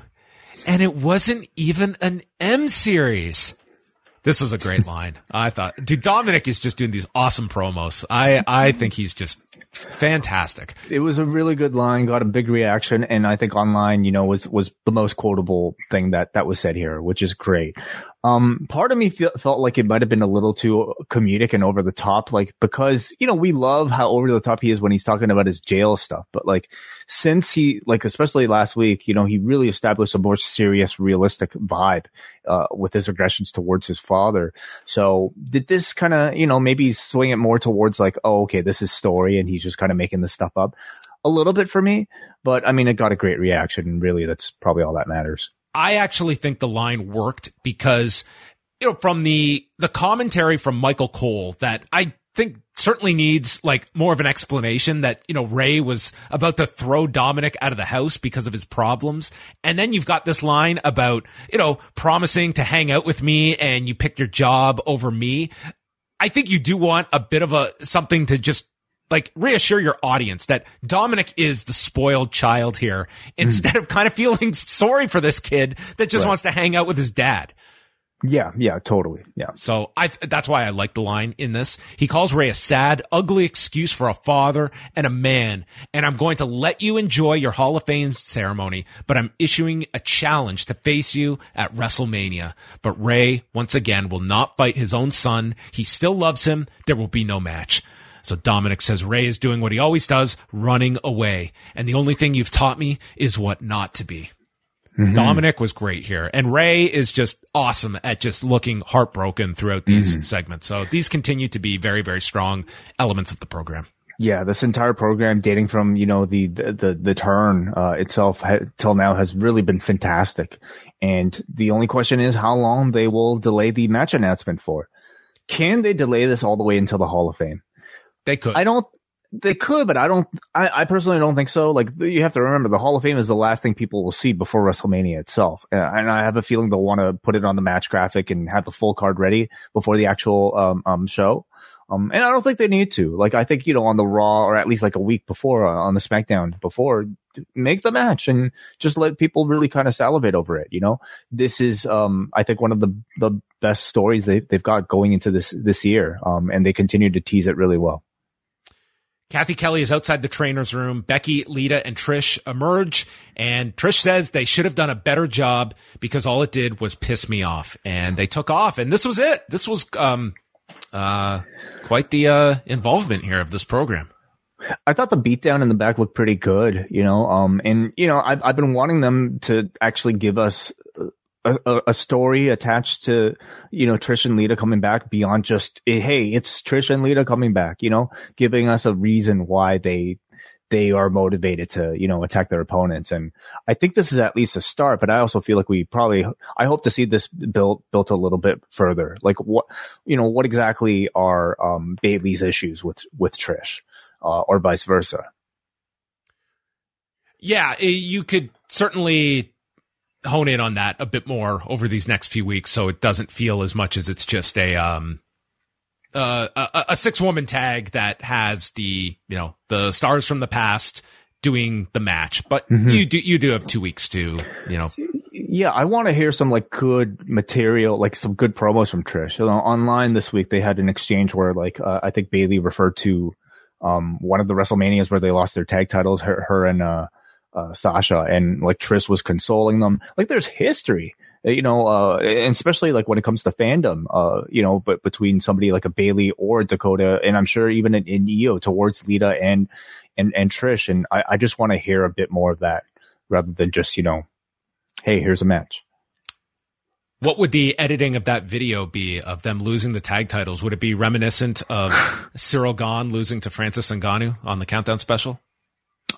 And it wasn't even an M series. This was a great line. I thought, dude, Dominik is just doing these awesome promos. I, I think he's just fantastic. It was a really good line, got a big reaction, and I think online, you know, was was the most quotable thing that that was said here, which is great. Um, part of me feel, felt like it might have been a little too comedic and over the top, like because you know we love how over the top he is when he's talking about his jail stuff, but like since he like especially last week, you know, he really established a more serious, realistic vibe uh, with his aggressions towards his father. So did this kind of you know maybe swing it more towards like, oh, okay, this is story, and he's just kind of making this stuff up a little bit for me, but I mean, it got a great reaction, and really, that's probably all that matters. I actually think the line worked because, you know, from the, the commentary from Michael Cole that I think certainly needs like more of an explanation that, you know, Rey was about to throw Dominik out of the house because of his problems. And then you've got this line about, you know, promising to hang out with me and you pick your job over me. I think you do want a bit of a something to just like reassure your audience that Dominik is the spoiled child here instead mm. of kind of feeling *laughs* sorry for this kid that just right. wants to hang out with his dad. Yeah, yeah, totally. Yeah. So I, that's why I like the line in this. He calls Rey a sad, ugly excuse for a father and a man. And I'm going to let you enjoy your Hall of Fame ceremony, but I'm issuing a challenge to face you at WrestleMania. But Rey once again, will not fight his own son. He still loves him. There will be no match. So Dominik says Rey is doing what he always does, running away. And the only thing you've taught me is what not to be. Mm-hmm. Dominik was great here. And Rey is just awesome at just looking heartbroken throughout these mm-hmm. segments. So these continue to be very, very strong elements of the program. Yeah, this entire program, dating from you know the the the, turn uh, itself ha- till now, has really been fantastic. And the only question is how long they will delay the match announcement for. Can they delay this all the way until the Hall of Fame? They could. I don't they could, but I don't. I, I, personally don't think so. Like you have to remember, the Hall of Fame is the last thing people will see before WrestleMania itself, and I have a feeling they'll want to put it on the match graphic and have the full card ready before the actual um, um show. Um, and I don't think they need to. Like I think you know on the Raw or at least like a week before uh, on the SmackDown before, make the match and just let people really kind of salivate over it. You know, this is um I think one of the the best stories they they've got going into this this year. Um, and they continue to tease it really well. Cathy Kelly is outside the trainer's room. Becky, Lita, and Trish emerge, and Trish says they should have done a better job because all it did was piss me off, and they took off, and this was it. This was um, uh, quite the uh, involvement here of this program. I thought the beatdown in the back looked pretty good, you know. Um, and you know, I've I've been wanting them to actually give us a, a, story attached to, you know, Trish and Lita coming back beyond just, hey, it's Trish and Lita coming back, you know, giving us a reason why they, they are motivated to, you know, attack their opponents. And I think this is at least a start, but I also feel like we probably, I hope to see this built, built a little bit further. Like what, you know, what exactly are, um, Bayley's issues with, with Trish, uh, or vice versa? Yeah, you could certainly hone in on that a bit more over these next few weeks so it doesn't feel as much as it's just a um uh, a, a six woman tag that has the you know the stars from the past doing the match. But mm-hmm. you do you do have two weeks to you know. Yeah i want to hear some like good material like some good promos from trish. Online this week they had an exchange where like uh, i think Bayley referred to um one of the wrestlemanias where they lost their tag titles her her and uh uh, Sasha and like Trish was consoling them. Like there's history, uh, you know, uh, and especially like when it comes to fandom, uh, you know, but between somebody like a Bayley or Dakota, and I'm sure even in, in Iyo towards Lita and, and, and Trish. And I, I just want to hear a bit more of that rather than just, you know, Hey, here's a match. What would the editing of that video be of them losing the tag titles? Would it be reminiscent of *sighs* Cyril Gane losing to Francis Ngannou on the countdown special?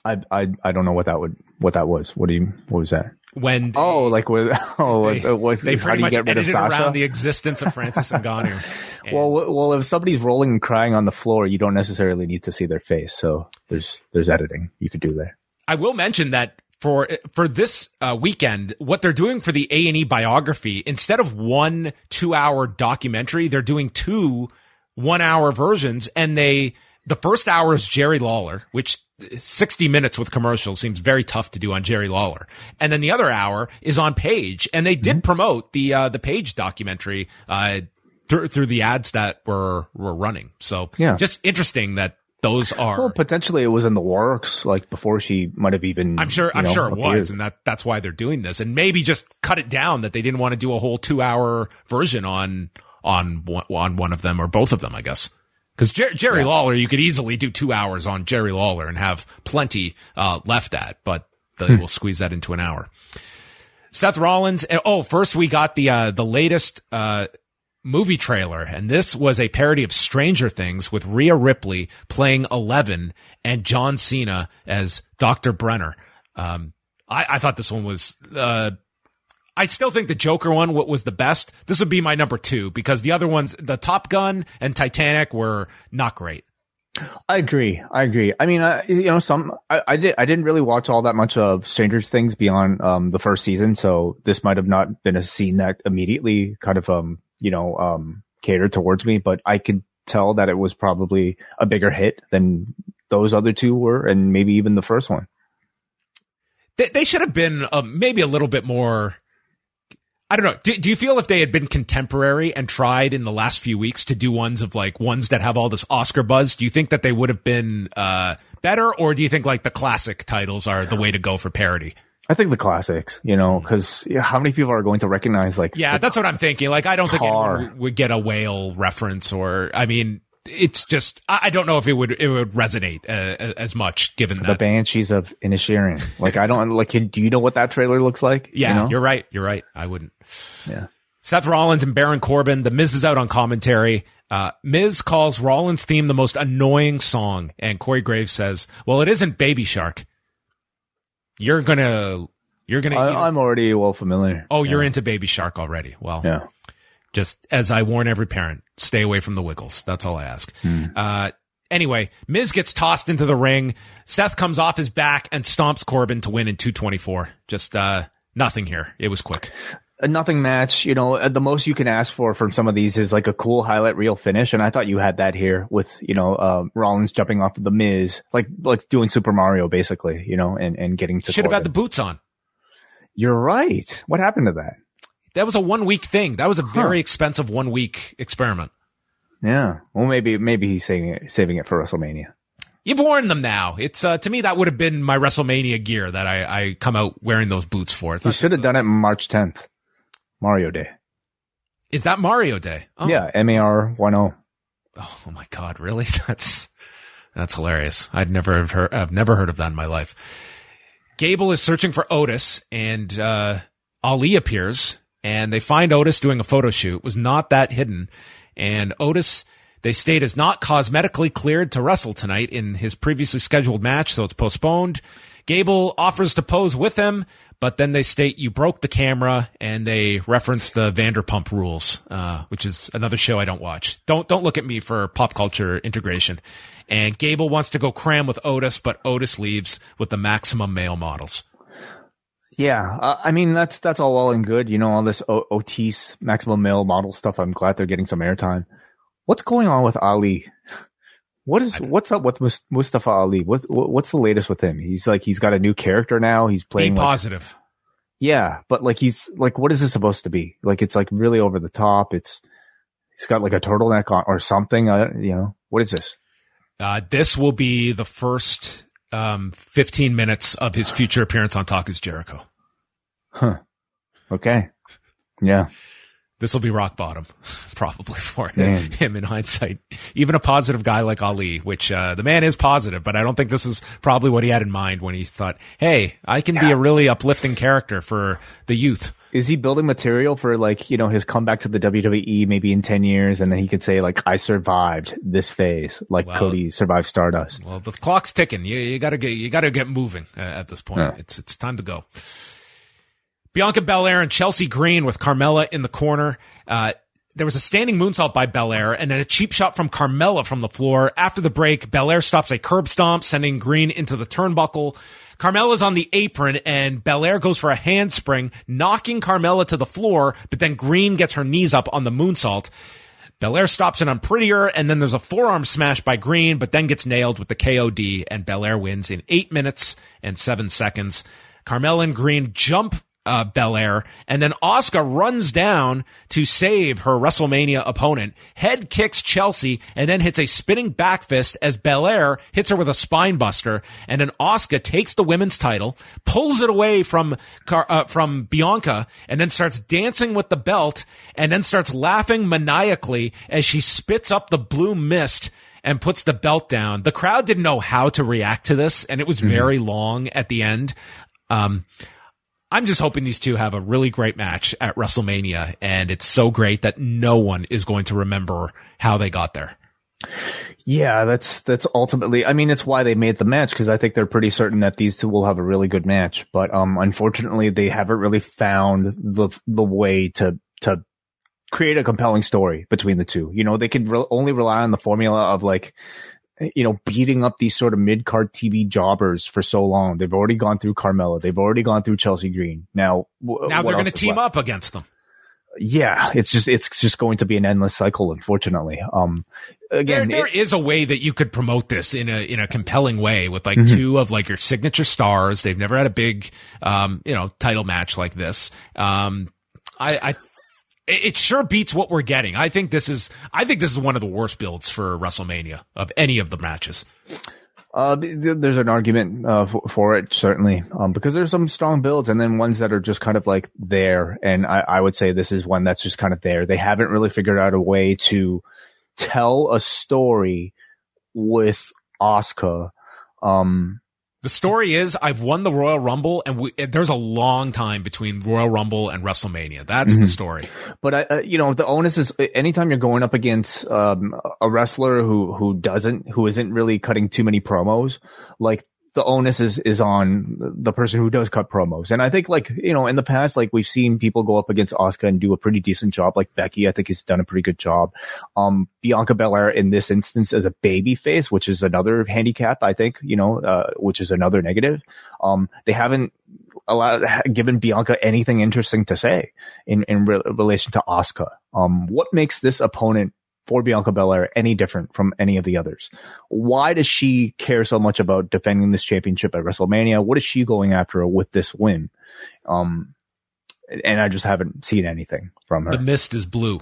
I I I don't know what that would what that was. What do you what was that? When they, oh like with oh they, with, *laughs* they pretty much edited around the existence of Francis *laughs* Ngannou. well, well, if somebody's rolling and crying on the floor, you don't necessarily need to see their face. So there's there's editing you could do there. I will mention that for for this uh, weekend, what they're doing for the A and E biography, instead of one two hour documentary, they're doing two one hour versions, and they the first hour is Jerry Lawler, which 60 minutes with commercials seems very tough to do on Jerry Lawler. And then the other hour is on Paige. And they did mm-hmm. promote the, uh, the Paige documentary, uh, through, through the ads that were, were running. So yeah, just interesting that those are well, potentially it was in the works like before she might have even i'm sure i'm know, sure it was and that that's why they're doing this and maybe just cut it down that they didn't want to do a whole two hour version on on on one of them or both of them i guess because Jer- Jerry yeah. Lawler, you could easily do two hours on Jerry Lawler and have plenty uh, left at, but they hmm. will squeeze that into an hour. Seth Rollins. Eh, oh, first we got the uh, the latest uh, movie trailer, and this was a parody of Stranger Things with Rhea Ripley playing Eleven and John Cena as Doctor Brenner. Um, I, I, thought this one was uh, I still think the Joker one was the best. This would be my number two because the other ones, the Top Gun and Titanic were not great. I agree. I agree. I mean, I, you know, some I, I did. I didn't really watch all that much of Stranger Things beyond um, the first season, so this might have not been a scene that immediately kind of um, you know, um, catered towards me. But I could tell that it was probably a bigger hit than those other two were, and maybe even the first one. They, they should have been uh, maybe a little bit more. I don't know. Do, do you feel if they had been contemporary and tried in the last few weeks to do ones of like ones that have all this Oscar buzz, do you think that they would have been uh, better, or do you think like the classic titles are the way to go for parody? I think the classics, you know, because how many people are going to recognize like? Yeah, that's what I'm thinking. Like, I don't think anyone would get a whale reference, or I mean, it's just I don't know if it would it would resonate uh, as much given the that. Banshees of Inisherin. Like I don't like. Do you know what that trailer looks like? yeah, you know? you're right. You're right. I wouldn't. yeah. Seth Rollins and Baron Corbin. The Miz is out on commentary. Uh, Miz calls Rollins' theme the most annoying song, and Corey Graves says, "Well, it isn't Baby Shark. You're gonna, you're gonna. I, I'm already well familiar. oh, you're into Baby Shark already. Well, Yeah. Just as I warn every parent, stay away from the Wiggles. That's all I ask. Uh, anyway, Miz gets tossed into the ring. Seth comes off his back and stomps Corbin to win in 224. Just uh, nothing here. It was quick. a nothing match. You know, uh, the most you can ask for from some of these is like a cool highlight reel finish, and I thought you had that here with you know uh, Rollins jumping off of the Miz, like like doing Super Mario basically, you know, and and getting to. Should have had the boots on. You're right. What happened to that? That was a one week thing. That was a very expensive one week experiment. Yeah. Well, maybe maybe he's saving it, saving it for WrestleMania. You've worn them now. It's uh, to me that would have been my WrestleMania gear that I, I come out wearing those boots for. It's not should have done it March 10th, Mario Day. Is that Mario Day? Oh, Yeah, M A R one O. Oh my God, really? *laughs* That's that's hilarious. I'd never have heard. I've never heard of that in my life. Gable is searching for Otis, and uh, Ali appears, and they find Otis doing a photo shoot. It Was not that hidden, and Otis. They state is not cosmetically cleared to wrestle tonight in his previously scheduled match, so it's postponed. Gable offers to pose with him, but then they state you broke the camera, and they reference the Vanderpump Rules, uh, which is another show I don't watch. Don't don't look at me for pop culture integration. And Gable wants to go cram with Otis, but Otis leaves with the maximum male models. Yeah, uh, I mean that's that's all well and good. You know, all this o- Otis maximum male model stuff. I'm glad they're getting some airtime. What's going on with Ali? *laughs* What is what's up with Mustafa Ali? What, what what's the latest with him? He's like he's got a new character now. He's Be playing like, positive. yeah, but like he's like what is this supposed to be? Like it's like really over the top. It's he's got like a turtleneck on or something. Uh, you know what is this? Uh, this will be the first um, 15 minutes of his future appearance on Talk is Jericho. Huh? Okay, yeah. This will be rock bottom, *laughs* probably for Man. him in hindsight. Even a positive guy like Ali, which uh, the man is positive, but I don't think this is probably what he had in mind when he thought, "Hey, I can be a really uplifting character for the youth." Is he building material for like, you know, his comeback to the WWE maybe in 10 years and then he could say like, I survived this phase, like Well- Cody survived Stardust. Well, the clock's ticking. You, you gotta get, you gotta get moving uh, at this point. Yeah. It's, it's time to go. Bianca Belair and Chelsea Green with Carmella in the corner. Uh, there was a standing moonsault by Belair and then a cheap shot from Carmella from the floor. After the break, Belair stops a curb stomp, sending Green into the turnbuckle. Carmella's on the apron and Belair goes for a handspring, knocking Carmella to the floor, but then Green gets her knees up on the moonsault. Belair stops it Unprettier, and then there's a forearm smash by Green, but then gets nailed with the KOD, and Belair wins in eight minutes and seven seconds. Carmella and Green jump uh, Belair, and then Asuka runs down to save her WrestleMania opponent, head kicks Chelsea, and then hits a spinning back fist as Belair hits her with a spine buster, and then Asuka takes the women's title, pulls it away from Car- uh, from Bianca, and then starts dancing with the belt, and then starts laughing maniacally as she spits up the blue mist and puts the belt down. The crowd didn't know how to react to this, and it was very long at the end. Um, I'm just hoping these two have a really great match at WrestleMania, and it's so great that no one is going to remember how they got there. Yeah, that's, that's ultimately, I mean, it's why they made the match because I think they're pretty certain that these two will have a really good match. But, um, unfortunately they haven't really found the, the way to, to create a compelling story between the two. You know, they could re- only rely on the formula of like, you know, beating up these sort of mid card TV jobbers for so long. They've already gone through Carmella. They've already gone through Chelsea Green. Now, w- now they're going to team left? up against them. Yeah, it's just it's just going to be an endless cycle, unfortunately. Um, again, there, there it, is a way that you could promote this in a in a compelling way with like mm-hmm. two of like your signature stars. They've never had a big, um, you know, title match like this. Um, I, I it sure beats what we're getting. I think this is I think this is one of the worst builds for WrestleMania of any of the matches. Uh, there's an argument uh, for, for, it certainly, um, because there's some strong builds and then ones that are just kind of like there. And I, I would say this is one that's just kind of there. They haven't really figured out a way to tell a story with Asuka, um, the story is I've won the Royal Rumble and we, there's a long time between Royal Rumble and WrestleMania. That's mm-hmm. the story. But uh, you know, the onus is anytime you're going up against um, a wrestler who who doesn't who isn't really cutting too many promos, like the onus is is on the person who does cut promos. And I think like, you know, in the past, like we've seen people go up against Asuka and do a pretty decent job. Like Becky, I think has done a pretty good job. Um, Bianca Belair in this instance as a baby face, which is another handicap, I think, you know, uh, which is another negative. Um, they haven't allowed, *laughs* given Bianca anything interesting to say in, in re- relation to Asuka. Um, what makes this opponent for Bianca Belair any different from any of the others? Why does she care so much about defending this championship at WrestleMania? What is she going after with this win? Um, and I just haven't seen anything from her. The mist is blue.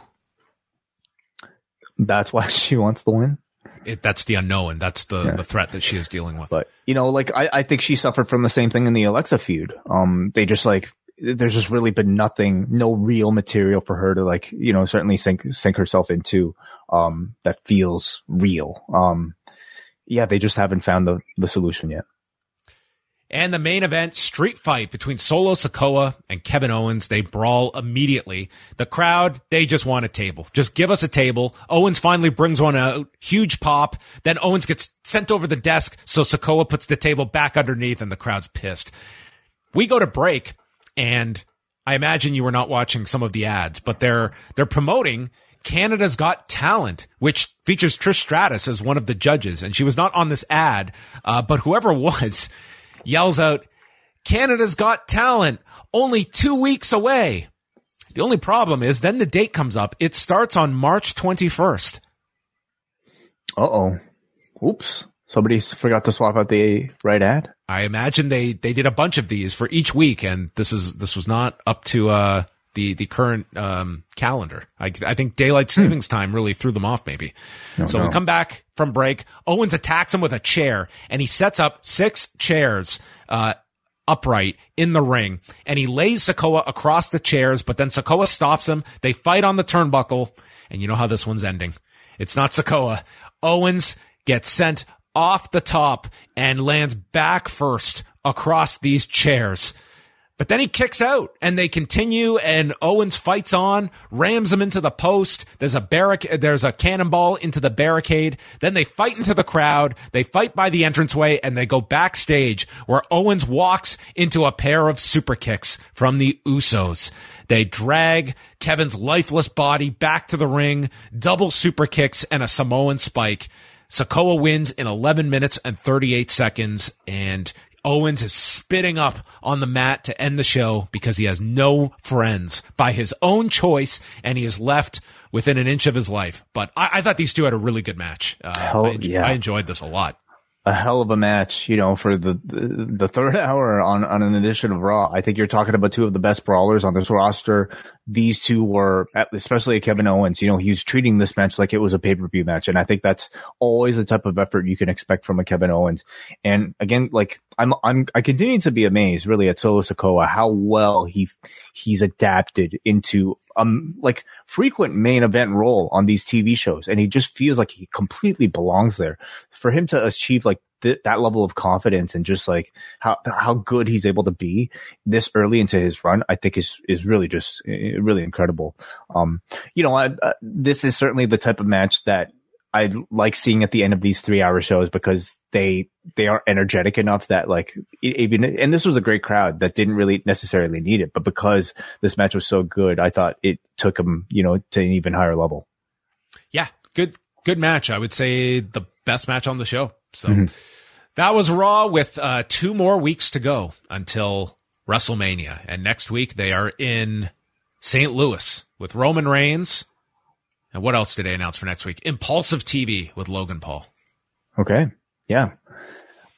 That's why *laughs* she wants the win. It, that's the unknown. That's the, yeah. the threat that she is dealing with. But you know, like I, I think she suffered from the same thing in the Alexa feud. Um, they just like there's just really been nothing, no real material for her to like, you know, certainly sink, sink herself into, um, that feels real. Um, yeah, they just haven't found the, the solution yet. And the main event, street fight between Solo Sikoa and Kevin Owens. They brawl immediately. The crowd, they just want a table. Just give us a table. Owens finally brings one out. Huge pop. Then Owens gets sent over the desk. So Sikoa puts the table back underneath and the crowd's pissed. We go to break and I imagine you were not watching some of the ads, but they're, they're promoting Canada's Got Talent, which features Trish Stratus as one of the judges. And she was not on this ad, uh, but whoever *laughs* was yells out, Canada's Got Talent, only two weeks away. The only problem is then the date comes up. It starts on March 21st. Uh oh. Oops. Somebody forgot to swap out the right ad. I imagine they they did a bunch of these for each week, and this is this was not up to uh, the the current um, calendar. I, I think daylight hmm. savings hmm. time really threw them off. Maybe. No, so no. we come back from break. Owens attacks him with a chair, and he sets up six chairs. Uh, upright in the ring and he lays Sikoa across the chairs, but then Sikoa stops him. They fight on the turnbuckle and you know how this one's ending. It's not Sikoa. Owens gets sent off the top and lands back first across these chairs. But then he kicks out and they continue and Owens fights on, rams him into the post. There's a barric, there's a cannonball into the barricade. Then they fight into the crowd. They fight by the entranceway and they go backstage where Owens walks into a pair of super kicks from the Usos. They drag Kevin's lifeless body back to the ring, double super kicks and a Samoan spike. Sikoa wins in 11 minutes and 38 seconds and Owens is spitting up on the mat to end the show because he has no friends by his own choice and he is left within an inch of his life. But I, I thought these two had a really good match. Uh, Hell, I, yeah. I enjoyed this a lot a hell of a match, you know, for the, the, the third *laughs* hour on on an edition of Raw. I think you're talking about two of the best brawlers on this roster. These two were, especially Kevin Owens. You know, he was treating this match like it was a pay per view match, and I think that's always the type of effort you can expect from a Kevin Owens. And again, like I'm I'm I continue to be amazed, really, at Solo Sikoa how well he he's adapted into um like frequent main event role on these TV shows, and he just feels like he completely belongs there. For him to achieve like th- that level of confidence and just like how how good he's able to be this early into his run, I think is is really just really incredible. Um, you know, I, uh, this is certainly the type of match that I like seeing at the end of these three hour shows because they they are energetic enough that like even and this was a great crowd that didn't really necessarily need it, but because this match was so good, I thought it took them you know to an even higher level. Yeah, good good match. I would say the best match on the show. So mm-hmm. that was Raw with uh, two more weeks to go until WrestleMania. And next week they are in St. Louis with Roman Reigns. And what else did they announce for next week? Impulsive TV with Logan Paul. Okay. Yeah.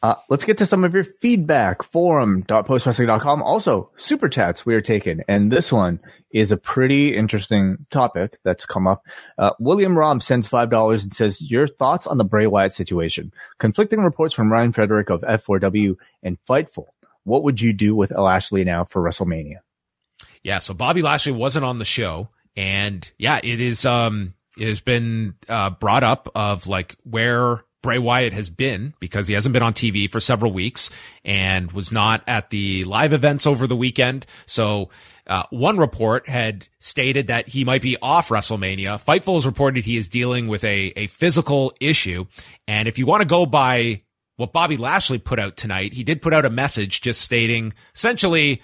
Uh, let's get to some of your feedback. Forum.postwrestling.com. Also, super chats we are taking. And this one is a pretty interesting topic that's come up. Uh, William Rom sends $5 and says, your thoughts on the Bray Wyatt situation. Conflicting reports from Ryan Frederick of F4W and Fightful. What would you do with Lashley now for WrestleMania? Yeah. So Bobby Lashley wasn't on the show. And yeah, it is, um, it has been, uh, brought up of like where Bray Wyatt has been because he hasn't been on TV for several weeks and was not at the live events over the weekend. So, uh, one report had stated that he might be off WrestleMania. Fightful has reported he is dealing with a, a physical issue. And if you want to go by what Bobby Lashley put out tonight, he did put out a message just stating essentially,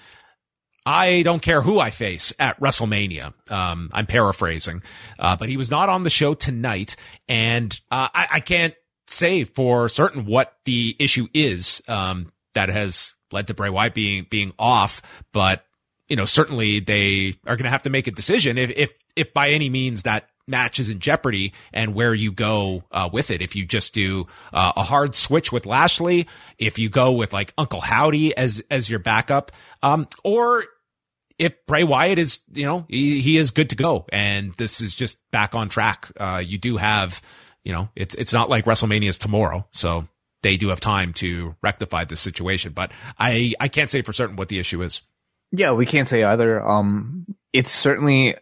I don't care who I face at WrestleMania. Um, I'm paraphrasing, uh, but he was not on the show tonight, and uh, I, I, can't say for certain what the issue is um, that has led to Bray Wyatt being being off, but you know certainly they are going to have to make a decision if if if by any means that match is in jeopardy and where you go uh, with it. If you just do uh, a hard switch with Lashley, if you go with like Uncle Howdy as as your backup, um, or if Bray Wyatt is, you know, he, he is good to go and this is just back on track. Uh, you do have you know, it's, it's not like WrestleMania is tomorrow. So they do have time to rectify this situation, but I, I can't say for certain what the issue is. Yeah, we can't say either. Um, it's certainly,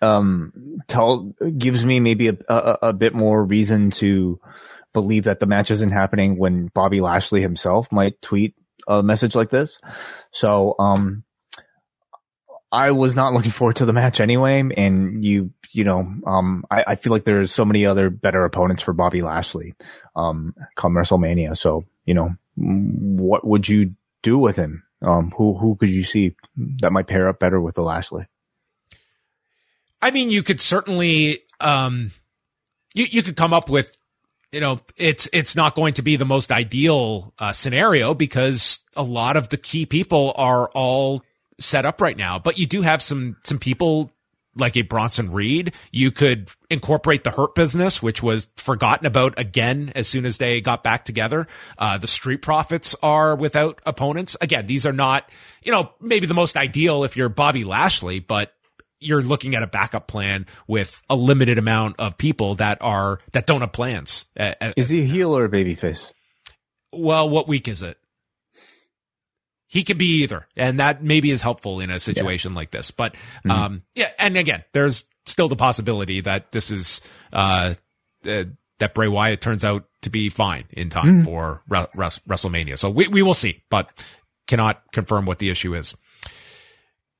um, tell, gives me maybe a, a, a bit more reason to believe that the match isn't happening when Bobby Lashley himself might tweet a message like this. So, um, I was not looking forward to the match anyway, and you, you know, um, I, I feel like there's so many other better opponents for Bobby Lashley, um, come WrestleMania. So, you know, what would you do with him? Um, who, who could you see that might pair up better with the Lashley? I mean, you could certainly, um, you, you could come up with, you know, it's, it's not going to be the most ideal, uh, scenario because a lot of the key people are all set up right now, but you do have some, some people like a Bronson Reed. You could incorporate the hurt business, which was forgotten about again as soon as they got back together. Uh, the street profits are without opponents. Again, these are not, you know, maybe the most ideal if you're Bobby Lashley, but you're looking at a backup plan with a limited amount of people that are, that don't have plans. Uh, uh, is he a heel or a babyface? Well, what week is it? He can be either. And that maybe is helpful in a situation yeah. like this. But, mm-hmm. um, yeah. And again, there's still the possibility that this is, uh, uh that Bray Wyatt turns out to be fine in time mm-hmm. for Re- Re- WrestleMania. So we, we will see, but cannot confirm what the issue is.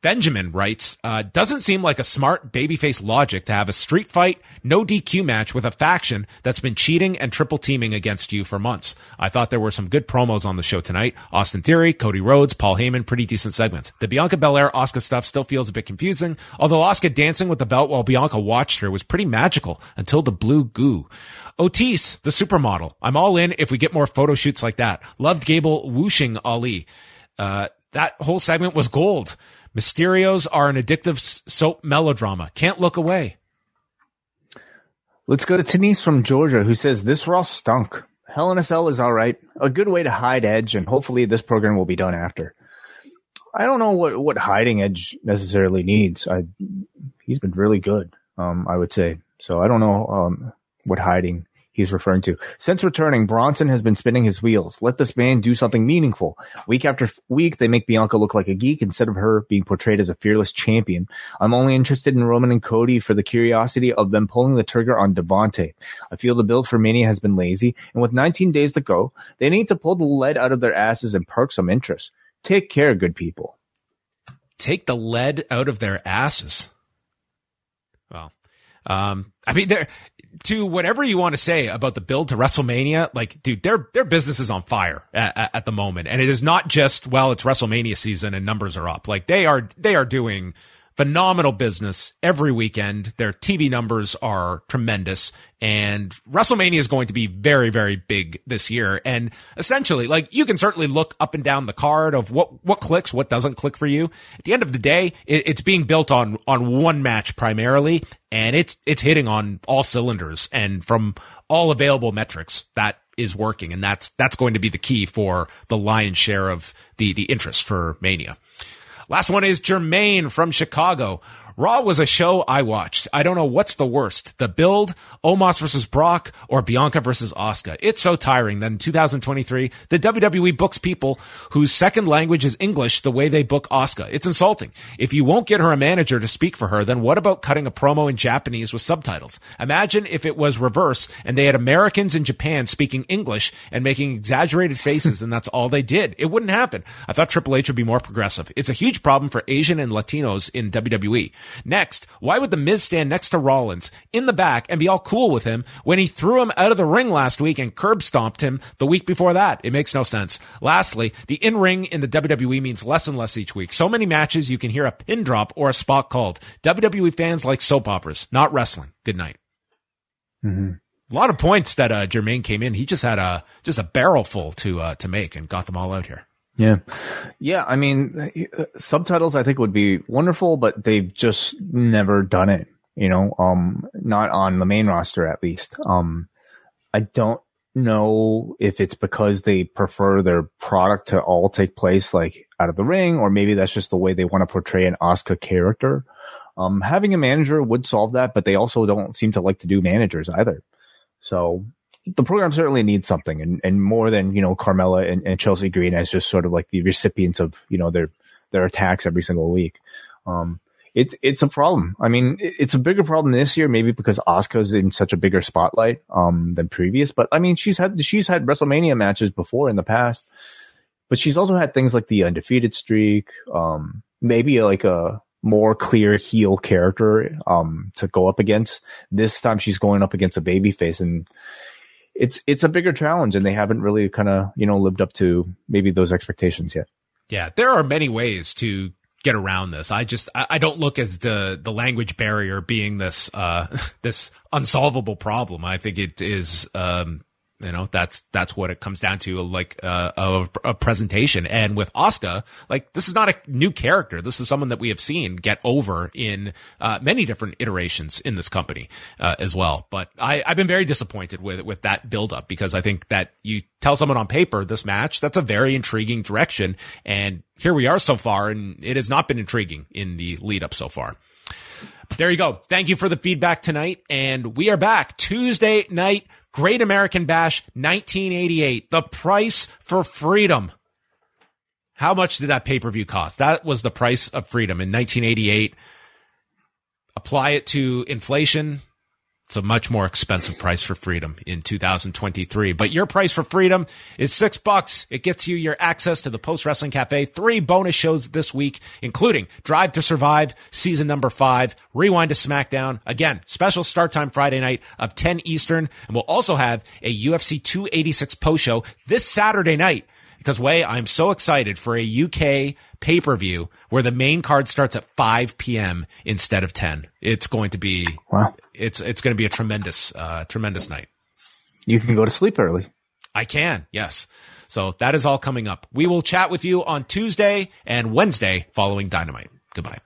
Benjamin writes, uh, doesn't seem like a smart babyface logic to have a street fight, no DQ match with a faction that's been cheating and triple teaming against you for months. I thought there were some good promos on the show tonight. Austin Theory, Cody Rhodes, Paul Heyman, pretty decent segments. The Bianca Belair Asuka stuff still feels a bit confusing, although Asuka dancing with the belt while Bianca watched her was pretty magical until the blue goo. Otis, the supermodel. I'm all in if we get more photo shoots like that. Loved Gable whooshing Ali. Uh, that whole segment was gold. Mysterios are an addictive soap melodrama. Can't look away. Let's go to Denise from Georgia, who says this Raw stunk. Hell in a Cell is all right, a good way to hide Edge, and hopefully this program will be done after. I don't know what what hiding Edge necessarily needs. I he's been really good, um, I would say. So I don't know um, what hiding he's referring to. Since returning, Bronson has been spinning his wheels. Let this man do something meaningful. Week after week, they make Bianca look like a geek instead of her being portrayed as a fearless champion. I'm only interested in Roman and Cody for the curiosity of them pulling the trigger on Devontae. I feel the build for Mania has been lazy, and with 19 days to go, they need to pull the lead out of their asses and perk some interest. Take care, good people. Take the lead out of their asses. Well, um, I mean, there, to whatever you want to say about the build to WrestleMania, like, dude, their their business is on fire at, at, the moment, and it is not just well, it's WrestleMania season and numbers are up. Like they are they are doing phenomenal business every weekend. Their TV numbers are tremendous and WrestleMania is going to be very, very big this year. And essentially, like you can certainly look up and down the card of what, what clicks, what doesn't click for you. At the end of the day, it, it's being built on, on one match primarily and it's, it's hitting on all cylinders and from all available metrics that is working. And that's, that's going to be the key for the lion's share of the, the interest for Mania. Last one is Jermaine from Chicago. Raw was a show I watched. I don't know what's the worst, the build, Omos versus Brock, or Bianca versus Asuka. It's so tiring that in 2023, the WWE books people whose second language is English the way they book Asuka. It's insulting. If you won't get her a manager to speak for her, then what about cutting a promo in Japanese with subtitles? Imagine if it was reverse and they had Americans in Japan speaking English and making exaggerated faces and that's all they did. It wouldn't happen. I thought Triple H would be more progressive. It's a huge problem for Asian and Latinos in WWE. Next, why would The Miz stand next to Rollins in the back and be all cool with him when he threw him out of the ring last week and curb stomped him the week before that? It makes no sense. Lastly, the in-ring in the WWE means less and less each week. So many matches you can hear a pin drop or a spot called. WWE fans like soap operas, not wrestling. Good night. Mm-hmm. A lot of points that uh, Jermaine came in. He just had a just a barrel full to uh, to make and got them all out here. Yeah. Yeah. I mean, subtitles I think would be wonderful, but they've just never done it, you know, um, not on the main roster at least. Um, I don't know if it's because they prefer their product to all take place like out of the ring, or maybe that's just the way they want to portray an Asuka character. Um, having a manager would solve that, but they also don't seem to like to do managers either. So the program certainly needs something and, and more than, you know, Carmella and, and Chelsea Green as just sort of like the recipients of, you know, their, their attacks every single week. Um, it's, it's a problem. I mean, it's a bigger problem this year, maybe because Asuka's in such a bigger spotlight, um, than previous. But I mean, she's had, she's had WrestleMania matches before in the past, but she's also had things like the undefeated streak, um, maybe like a, more clear heel character um to go up against. This time she's going up against a baby face and it's it's a bigger challenge, and they haven't really kind of you know lived up to maybe those expectations yet. Yeah, there are many ways to get around this. I just I, don't look as the the language barrier being this uh *laughs* this unsolvable problem. I think it is um you know, that's, that's what it comes down to, like, uh, a, a presentation. And with Asuka, like, this is not a new character. This is someone that we have seen get over in, uh, many different iterations in this company, uh, as well. But I, I've been very disappointed with, with that buildup because I think that you tell someone on paper this match, that's a very intriguing direction. And here we are so far, and it has not been intriguing in the lead up so far. There you go. Thank you for the feedback tonight. And we are back Tuesday night Great American Bash 1988. The price for freedom. How much did that pay per view cost? That was the price of freedom in 1988. Apply it to inflation. It's a much more expensive price for freedom in 2023. But your price for freedom is six bucks. It gets you your access to the Post Wrestling Cafe, three bonus shows this week, including Drive to Survive, season number five, Rewind-A-SmackDown. Again, special start time Friday night of 10 Eastern. And we'll also have a UFC 286 post show this Saturday night because Wai I'm so excited for a UK pay per view where the main card starts at 5 p.m. instead of 10. It's going to be, wow. it's, it's going to be a tremendous, uh, tremendous night. You can go to sleep early. I can. Yes. So that is all coming up. We will chat with you on Tuesday and Wednesday following Dynamite. Goodbye.